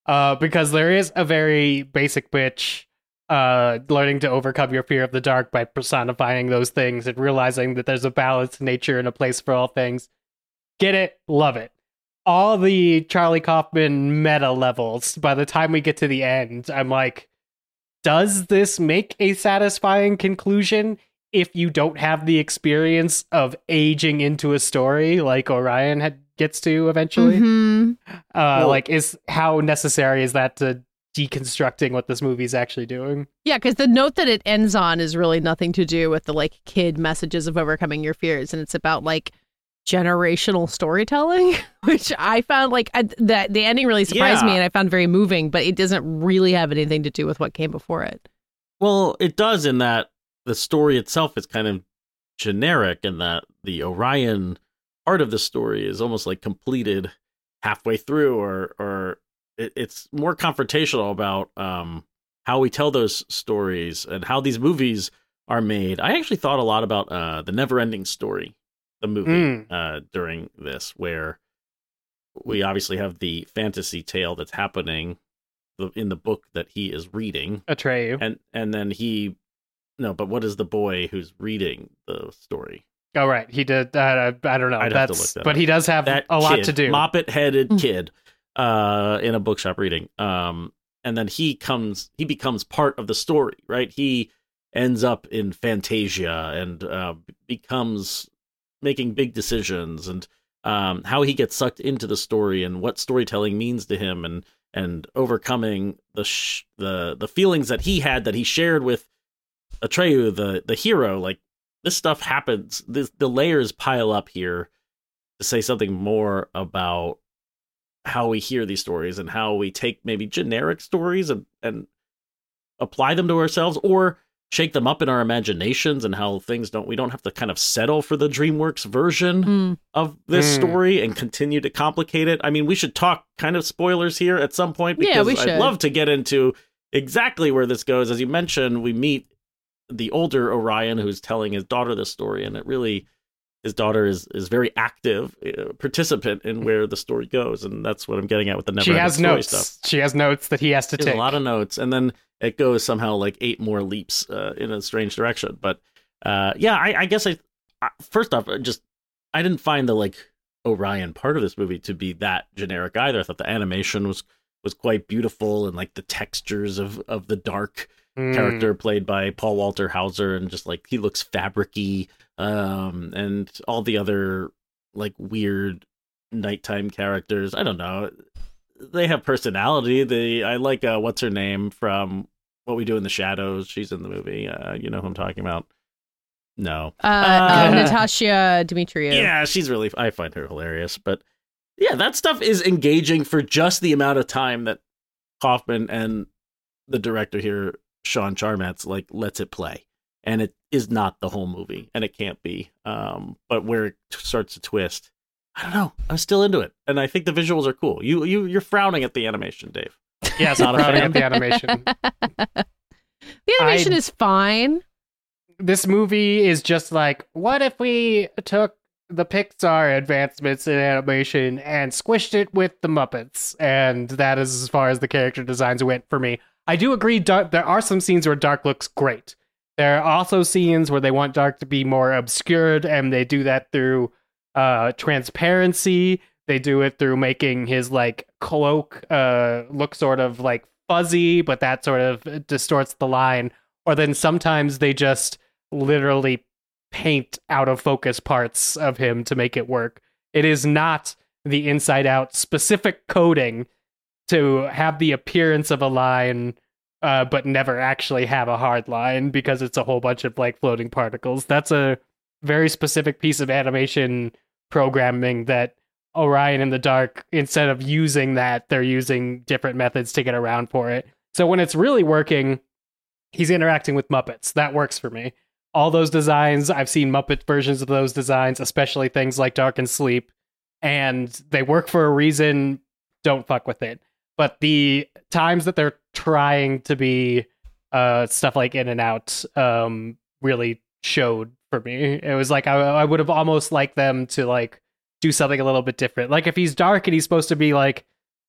Uh, because there is a very basic bitch uh, learning to overcome your fear of the dark by personifying those things and realizing that there's a balanced nature and a place for all things. Get it? Love it. All the Charlie Kaufman meta levels, by the time we get to the end, I'm like, does this make a satisfying conclusion if you don't have the experience of aging into a story like Orion had gets to eventually? Mhm. Uh, Well- like, is how necessary is that to deconstructing what this movie is actually doing? Yeah, because the note that it ends on is really nothing to do with the like kid messages of overcoming your fears, and it's about like generational storytelling, *laughs* which I found like I, that the ending really surprised me, and I found very moving. But it doesn't really have anything to do with what came before it. Well, it does in that the story itself is kind of generic and that the Orion part of the story is almost like completed halfway through or or it, it's more confrontational about um how we tell those stories and how these movies are made. I actually thought a lot about uh the never ending story, the movie Mm. uh during this where we obviously have the fantasy tale that's happening in the book that he is reading Atreyu. and and then he no but what is the boy who's reading the story Oh, right. He did. Uh, I don't know. I'd have to That's, look that but up. he does have that a lot kid, to do. moppet headed Mm. kid uh in a bookshop reading. Um and then he comes he becomes part of the story right? He ends up in fantasia and uh becomes making big decisions and um how he gets sucked into the story and what storytelling means to him and and overcoming the sh- the the feelings that he had that he shared with Atreyu the the hero. Like this stuff happens. This, the layers pile up here to say something more about how we hear these stories and how we take maybe generic stories and, and apply them to ourselves or shake them up in our imaginations and how things don't we don't have to kind of settle for the dreamworks version Mm. of this Hmm. story and continue to complicate it i mean we should talk kind of spoilers here at some point Yeah, because we i'd love to get into exactly where this goes as you mentioned we meet the older orion who's telling his daughter this story and it really his daughter is is very active uh, participant in where the story goes and that's what i'm getting at with the never she has story notes. stuff She has notes that he has to take. a lot of notes and then it goes somehow like eight more leaps uh, in a strange direction but uh, yeah I, I guess I, I first off just i didn't find the like orion part of this movie to be that generic either i thought the animation was was quite beautiful and like the textures of of the dark Mm. character played by Paul Walter Hauser, and just like he looks fabricy, um, and all the other like weird nighttime characters. I don't know. They have personality. They I like uh, what's her name from What We Do in the Shadows. She's in the movie. Uh, you know who I'm talking about? No. Uh, Uh, uh, *laughs* Natasia Demetriou. Yeah, she's really. I find her hilarious, but yeah, that stuff is engaging for just the amount of time that Kaufman and the director here, Sean Charmatz, like lets it play, and it is not the whole movie, and it can't be. Um, but where it t- starts to twist, I don't know. I'm still into it, and I think the visuals are cool. You you you're frowning at the animation, Dave. Yes, Not I'm a *laughs* proud fan. the animation. *laughs* The animation I- is fine. this movie is just like, what if we took the Pixar advancements in animation and squished it with the Muppets? And that is as far as the character designs went for me. I do agree, Dark, there are some scenes where Dark looks great. There are also scenes where they want Dark to be more obscured, and they do that through uh, transparency. They do it through making his like cloak uh, look sort of like fuzzy, but that sort of distorts the line. Or then sometimes they just literally paint out of focus parts of him to make it work. It is not the inside out specific coding to have the appearance of a line uh, but never actually have a hard line because it's a whole bunch of like floating particles. That's a very specific piece of animation programming that Orion and the Dark, instead of using that, they're using different methods to get around for it. So when it's really working, he's interacting with Muppets. That works for me. All those designs, I've seen Muppet versions of those designs, especially things like Dark and Sleep, and they work for a reason. Don't fuck with it. But the times that they're trying to be uh, stuff like In and Out um, really showed for me. It was like I, I would have almost liked them to like do something a little bit different. Like if he's dark and he's supposed to be like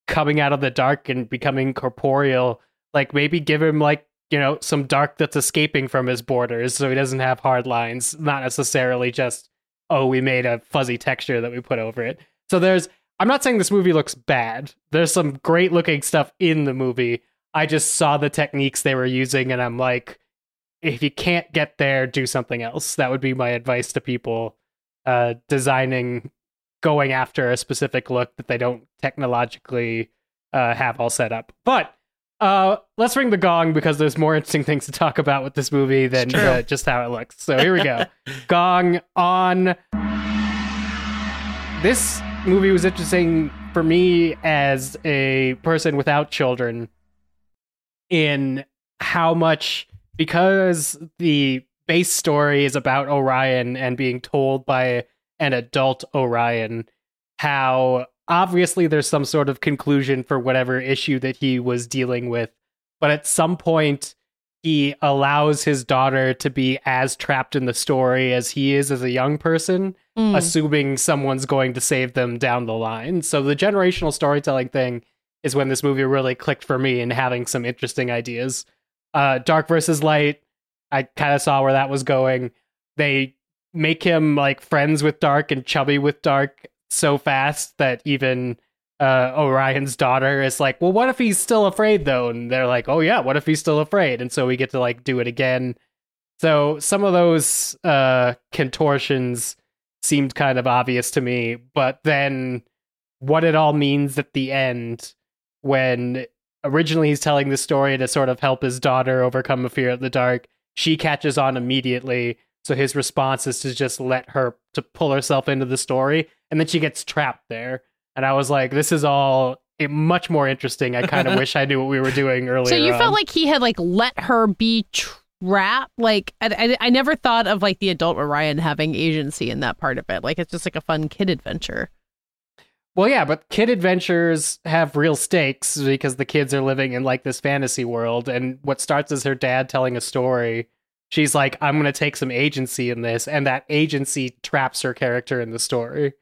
coming out of the dark and becoming corporeal, like maybe give him like you know some dark that's escaping from his borders, so he doesn't have hard lines. Not necessarily just oh we made a fuzzy texture that we put over it. So there's I'm not saying this movie looks bad. There's some great looking stuff in the movie. I just saw the techniques they were using and I'm like if you can't get there, do something else. That would be my advice to people uh, designing, going after a specific look that they don't technologically uh, have all set up. But uh, let's ring the gong because there's more interesting things to talk about with this movie than uh, just how it looks. So here we go. *laughs* gong on. This movie was interesting for me as a person without children in how much because the base story is about Orion and being told by an adult Orion how obviously there's some sort of conclusion for whatever issue that he was dealing with but at some point he allows his daughter to be as trapped in the story as he is as a young person Mm. assuming someone's going to save them down the line so the generational storytelling thing is when this movie really clicked for me and having some interesting ideas. Uh dark versus light i kind of saw where that was going. They make him like friends with dark and chubby with dark so fast that even uh orion's daughter is like well what if he's still afraid though? And they're like oh yeah what if he's still afraid? And so we get to like do it again. So some of those uh contortions seemed kind of obvious to me but then what it all means at the end when originally he's telling the story to sort of help his daughter overcome a fear of the dark she catches on immediately so his response is to just let her to pull herself into the story and then she gets trapped there and i was like this is all eh, much more interesting i kind of *laughs* wish i knew what we were doing earlier So you on. felt like he had like let her be trapped. Like I, I, I never thought of like the adult Orion having agency in that part of it. Like it's just like a fun kid adventure. Well, yeah, but kid adventures have real stakes because the kids are living in like this fantasy world. And what starts as her dad telling a story, she's like, I'm going to take some agency in this. And that agency traps her character in the story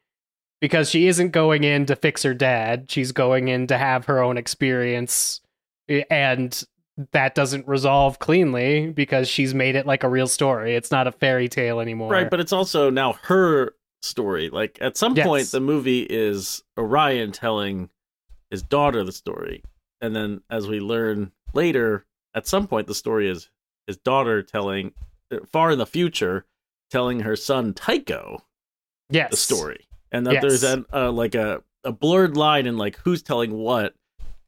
because she isn't going in to fix her dad. She's going in to have her own experience. Eh, and that doesn't resolve cleanly because she's made it like a real story. It's not a fairy tale anymore. Right, but it's also now her story. Like at some Yes. point, the movie is Orion telling his daughter the story, and then as we learn later, at some point, the story is his daughter telling, uh, far in the future, telling her son Tycho yes. the story, and that Yes. there's an uh, like a a blurred line in like who's telling what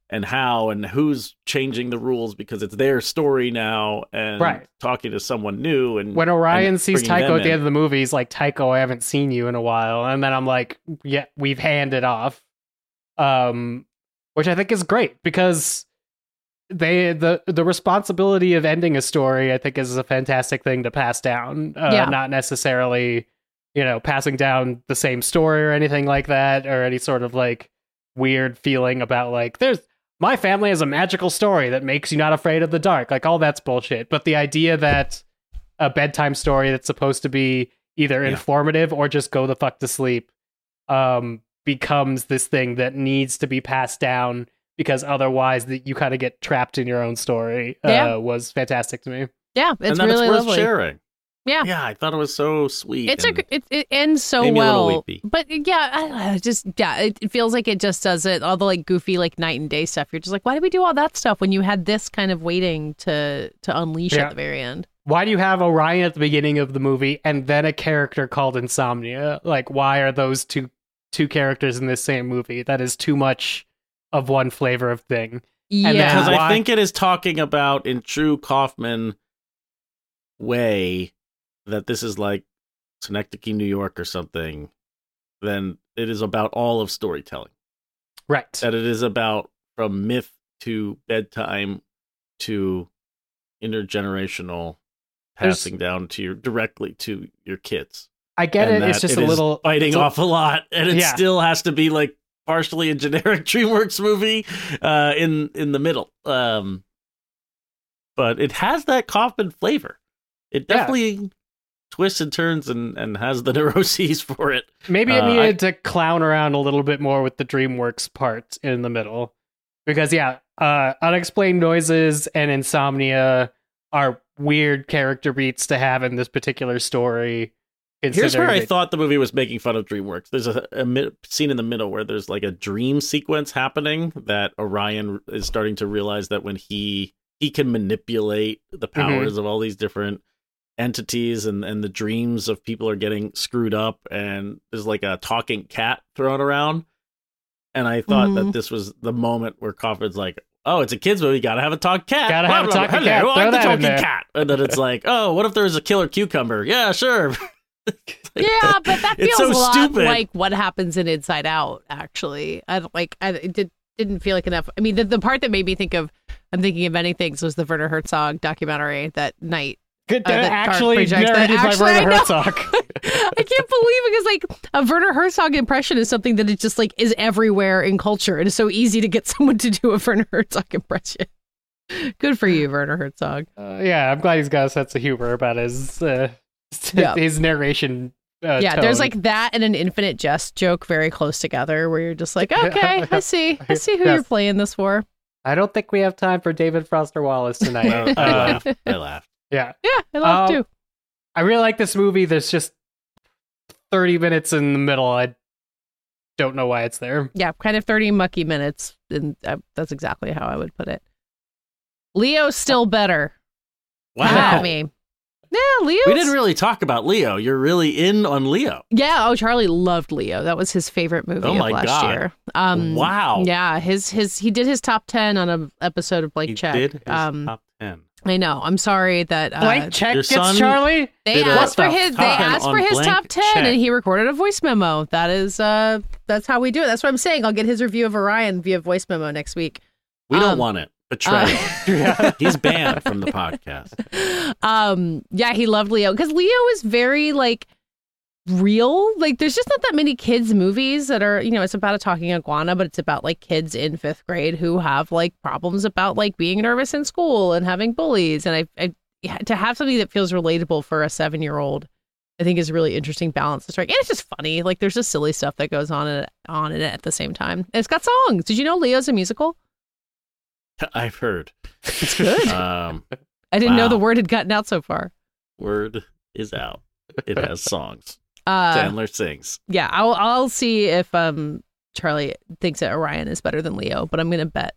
and how and who's changing the rules because it's their story now and Right. talking to someone new and when Orion and sees bringing Tycho at the end of the movie, he's like, Tycho, I haven't seen you in a while. And then I'm like, yeah, we've handed off. Um, which I think is great because they the the responsibility of ending a story, I think, is a fantastic thing to pass down. Uh, Yeah. Not necessarily, you know, passing down the same story or anything like that, or any sort of like weird feeling about like there's my family has a magical story that makes you not afraid of the dark. Like all that's bullshit. But the idea that a bedtime story that's supposed to be either Yeah. informative or just go the fuck to sleep um becomes this thing that needs to be passed down because otherwise that you kind of get trapped in your own story uh, Yeah. was fantastic to me Yeah, it's and that really it's worth lovely. sharing. Yeah. Yeah, I thought it was so sweet. It's a it, it ends so Made me a little well, weepy. but yeah, I, don't it just yeah, it, it feels like it just does it. All the like goofy like night and day stuff. You're just like, why did we do all that stuff when you had this kind of waiting to to unleash Yeah. at the very end? Why do you have Orion at the beginning of the movie and then a character called Insomnia? Like, why are those two two characters in this same movie? That is too much of one flavor of thing. Yeah, because Why- I think it is talking about in true Kaufman way that this is like Synecdoche, New York, or something. Then it is about all of storytelling. Right. That it is about from myth to bedtime to intergenerational There's- passing down to your directly to your kids. I get And it. It's just a little biting a- off a lot, and it Yeah. still has to be like partially a generic *laughs* DreamWorks movie uh, in in the middle. Um, but it has that Kaufman flavor. It Yeah. Twists and turns and and has the *laughs* neuroses for it. Maybe it Uh, needed to clown around a little bit more with the DreamWorks part in the middle. Because yeah, uh unexplained noises and insomnia are weird character beats to have in this particular story. Here's where I thought the movie was making fun of DreamWorks. There's a, a mi- scene in the middle where there's like a dream sequence happening that Orion is starting to realize that when he he can manipulate the powers of all these different entities and and the dreams of people are getting screwed up and there's like a talking cat thrown around and I thought Mhm. that this was the moment where Kaufman's like oh it's a kids movie gotta have a talking cat Gotta have a talking Hello, cat. I like Throw the talking cat and then it's like oh what if there's a killer cucumber yeah sure *laughs* yeah, but that *laughs* feels so a lot stupid. like what happens in Inside Out. Actually, I don't like. I it did didn't feel like enough. I mean, the the part that made me think of I'm thinking of many things was the Werner Herzog documentary that night. Good, uh, that actually Project that narrated by actually- I Werner. Herzog. *laughs* I can't believe it because like a Werner Herzog impression is something that is just like is everywhere in culture. It is so easy to get *laughs* someone to do a Werner Herzog impression. Good for you, Werner Herzog. Uh, yeah, I'm glad he's got a sense of humor about his uh, Yeah. *laughs* his narration. Uh, yeah, there's like that and an infinite jest joke very close together where you're just like, okay, I see. I see who Yes. you're playing this for. I don't think we have time for David Foster Wallace tonight. I, I Uh, laughed I laughed yeah, Yeah, I love Um, too. I really like this movie. There's just 30 minutes in the middle. I don't know why it's there. Yeah, kind of 30 mucky minutes. And uh, that's exactly how I would put it. Leo's still better. Wow at me. Yeah, Leo. We didn't really talk about Leo. You're really in on Leo. Yeah, oh Charlie loved Leo. That was his favorite movie Oh of last God. year. Um Wow. Yeah, his his he did his top 10 on a episode of Blank He Check. did his um top ten. I know. I'm sorry that uh, Blank check your gets son Charlie. They asked for his. They asked for his top ten, Check. and he recorded a voice memo. That is, uh, that's how we do it. That's what I'm saying. I'll get his review of Orion via voice memo next week. We don't um, want it. Betray. Uh, *laughs* *laughs* He's banned from the podcast. *laughs* um, yeah, he loved Leo because Leo is very like real. Like, there's just not that many kids movies that are, you know, it's about a talking iguana, but it's about like kids in fifth grade who have like problems about like being nervous in school and having bullies. And I, I to have something that feels relatable for a seven year old. I think is a really interesting balance to strike, and it's just funny. Like there's just silly stuff that goes on and on in it at the same time. And it's got songs. Did you know Leo's a musical? *laughs* I've heard. It's good. Um, I didn't know the word had gotten out so far. word is out. It has songs. Uh, Chandler sings. yeah, I'll I'll see if um Charlie thinks that Orion is better than Leo, but I'm gonna bet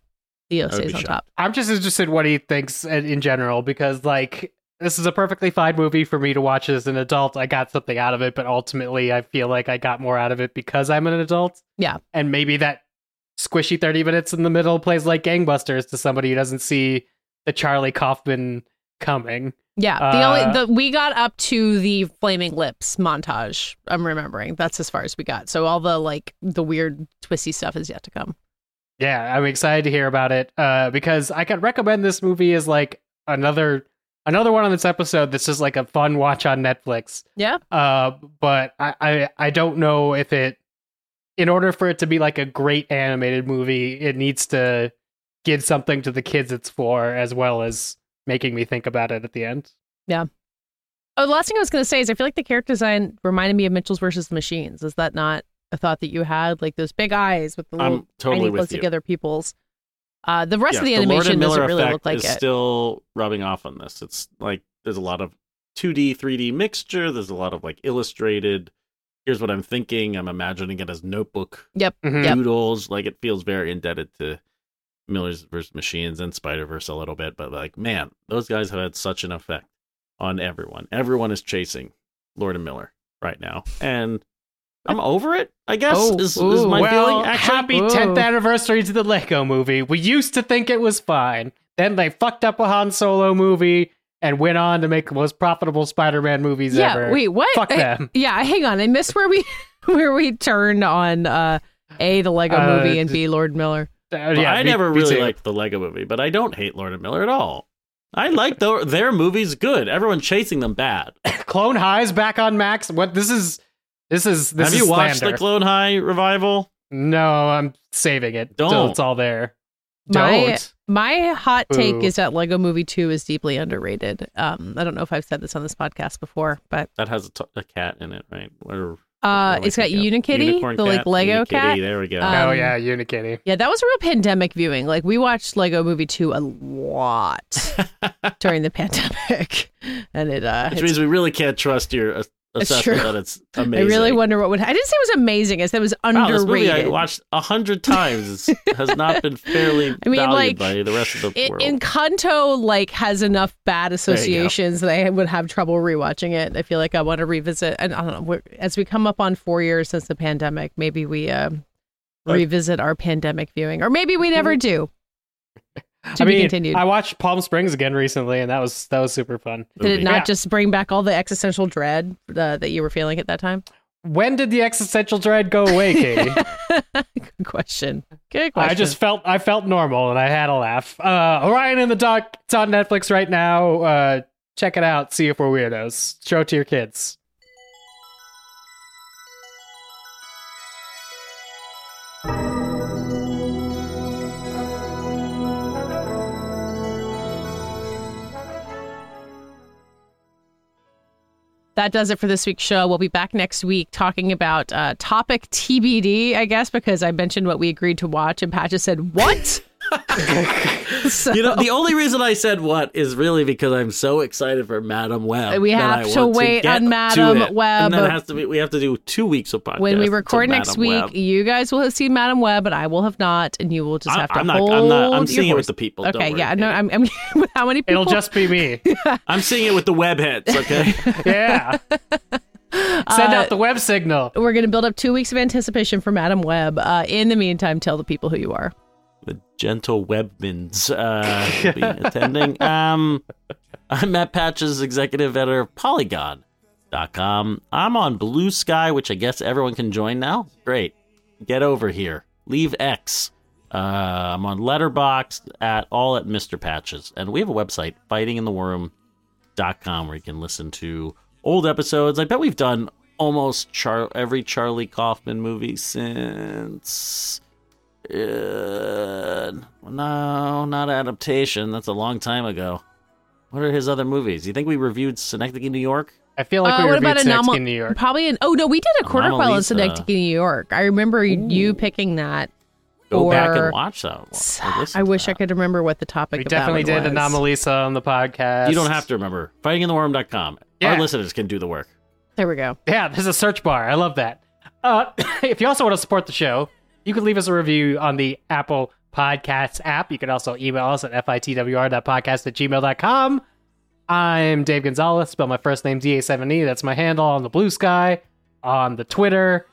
Leo stays be on shocked. top. I'm just interested what he thinks in, in general because like this is a perfectly fine movie for me to watch as an adult. I got something out of it, but ultimately I feel like I got more out of it because I'm an adult. Yeah. And maybe that squishy 30 minutes in the middle plays like gangbusters to somebody who doesn't see the Charlie Kaufman coming. Yeah, the Uh, only the we got up to the flaming lips montage. I'm remembering that's as far as we got. So all the like the weird twisty stuff is yet to come. Yeah, I'm excited to hear about it uh, because I can recommend this movie as like another another one on this episode that's just like a fun watch on Netflix. Yeah, Uh, but I, I I don't know if it in order for it to be like a great animated movie, it needs to give something to the kids it's for as well as making me think about it at the end. Yeah. Oh, the last thing I was going to say is I feel like the character design reminded me of Mitchells versus the Machines. Is that not a thought that you had? Like those big eyes with the little I'm totally tiny with close you. together pupils. Uh, the rest Yes, of the animation Miller doesn't really effect look like is it. still rubbing off on this. It's like there's a lot of 2D, 3D mixture. There's a lot of like illustrated. Here's what I'm thinking. I'm imagining it as notebook Yep. Mhm. Yep. doodles. Like it feels very indebted to Miller's vs. Machines and Spider Verse a little bit, but like man, those guys have had such an effect on everyone. Everyone is chasing Lord and Miller right now, and I'm over it. I guess Oh, is, is my well, feeling. Actually, happy Ooh. 10th anniversary to the Lego movie. We used to think it was fine. Then they fucked up a Han Solo movie and went on to make the most profitable Spider-Man movies Yeah. ever. Wait. What? Fuck Uh, them. Yeah. Hang on. I missed where we *laughs* where we turned on uh a the Lego Uh, movie and b Lord Miller. Uh, yeah, I me- never me really too. liked the Lego movie, but I don't hate Lord and Miller at all. I like their their movies good. Everyone chasing them bad. *laughs* Clone High's back on Max. What this is this is this Have is you watched slander. the Clone High revival? No, I'm saving it. Till Don't. it's all there. My- Don't. My hot take Boo. is that Lego Movie 2 is deeply underrated. Um, I don't know if I've said this on this podcast before, but That has a, t- a cat in it, right? Or, uh, what do I it's got think? Unikitty, Unicorn the like cat? Lego Unikitty, cat. There we go. Um, oh yeah, Unikitty. Yeah, that was a real pandemic viewing. Like we watched Lego Movie 2 a lot *laughs* during the *laughs* pandemic. *laughs* And it uh Which means we really can't trust your uh, It's assessment true. that it's *laughs* I really wonder what would I didn't say it was amazing, I said it was Wow, this movie underrated. I watched a hundred times It's- has not been *laughs* fairly I mean, valued like, by the rest of the It, world. Encanto like has enough bad associations that I would have trouble rewatching it. I feel like I want to revisit. And I don't know. As we come up on four years since the pandemic, maybe we uh, revisit our pandemic viewing, or maybe we never do. To I be mean, continued. I watched Palm Springs again recently, and that was that was super fun. Did it not Yeah. just bring back all the existential dread uh, that you were feeling at that time? When did the existential dread go away, Katey? *laughs* Good question. Good question. I just felt I felt normal and I had a laugh. Uh, Orion and the Dark. It's on Netflix right now. Uh, check it out. See if we're weirdos. Show it to your kids. That does it for this week's show. We'll be back next week talking about uh, topic TBD, I guess, because I mentioned what we agreed to watch, and Pat said, "What?" So, *laughs* You know, the only reason I said what is really because I'm so excited for Madame Web. We have to wait get on to Madam. Web. And then has to be, we have to do two weeks of podcast. when we record next Madam week, Web. you guys will have seen Madame Web, and I will have not, and you will just I- have to I'm not- hold. I'm not- I'm your seeing it with the people, Okay, worry, yeah, no, I'm. I'm *laughs* with how many people? It'll just be me. *laughs* I'm seeing it with the web heads, okay? Yeah. Send out the web signal. We're going to build up two weeks of anticipation for Madame Web. Uh, in the meantime, tell the people who you are. The gentle webmans uh, *laughs* be attending. Um, I'm Matt Patches, executive editor of Polygon.com. I'm on Blue Sky, which I guess everyone can join now. Great. Get over here. Leave X. Uh, I'm on Letterboxd at all at Mr. Patches. And we have a website, fightinginthewarroom.com, where you can listen to old episodes. I bet we've done almost Char- every Charlie Kaufman movie since. Uh, no, not adaptation. That's a long time ago. What are his other movies? You think we reviewed Synecdoche, New York? I feel like Uh, we what reviewed about Synecdoche, Anomal- in New York. Probably in. Oh no, we did a quarter quell in Anomalisa. Synecdoche, New York. I remember you picking that. Go back Or- and watch that. one, or listen I to wish I could remember what the topic. We of definitely that did one was. Anomalisa on the podcast. You don't have to remember. Fightinginthewarroom.com. Yeah. Our listeners can do the work. There we go. Yeah, there's a search bar. I love that. Uh, *coughs* if you also want to support the show, you can leave us a review on the Apple Podcasts app. You can also email us at fitwr.podcast at gmail.com. I'm Dave Gonzalez. Spell my first name DA7E. That's my handle on the Blue Sky, on the Twitter,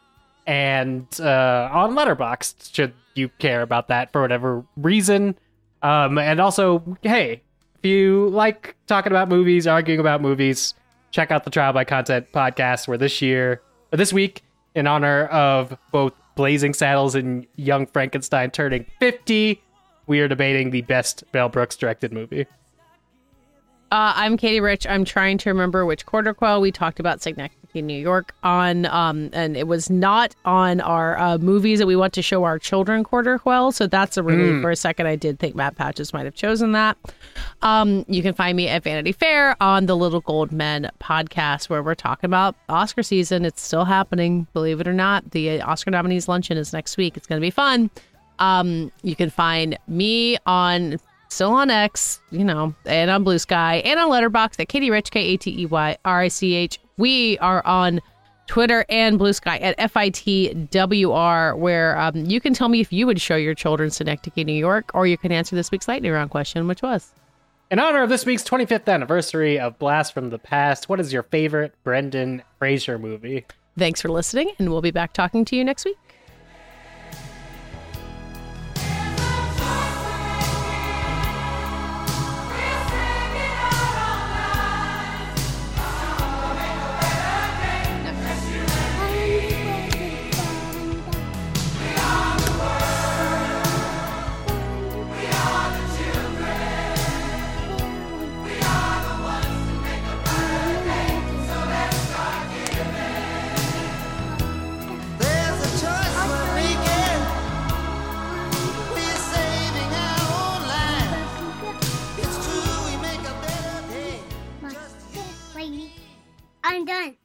and uh, on Letterboxd, should you care about that for whatever reason. Um, and also, hey, if you like talking about movies, arguing about movies, check out the Trial by Content podcast, where this year, this week, in honor of both Blazing Saddles and Young Frankenstein turning 50, we are debating the best Mel Brooks directed movie. Uh, I'm Katey Rich. I'm trying to remember which quarter quell we talked about Synecdoche, New York on, um, and it was not on our uh, movies that we want to show our children quarter quell. So that's a relief. For a second, I did think Matt Patches might have chosen that. Um, you can find me at Vanity Fair on the Little Gold Men podcast, where we're talking about Oscar season. It's still happening, believe it or not. The Oscar nominees luncheon is next week. It's going to be fun. Um, you can find me on still on X, you know, and on Blue Sky, and on Letterboxd at Katey Rich, K A T E Y R I C H. We are on Twitter and Blue Sky at FITWR, where um, you can tell me if you would show your children Synecdoche, New York, or you can answer this week's lightning round question, which was. In honor of this week's 25th anniversary of Blast from the Past, what is your favorite Brendan Fraser movie? Thanks for listening, and we'll be back talking to you next week. I'm done.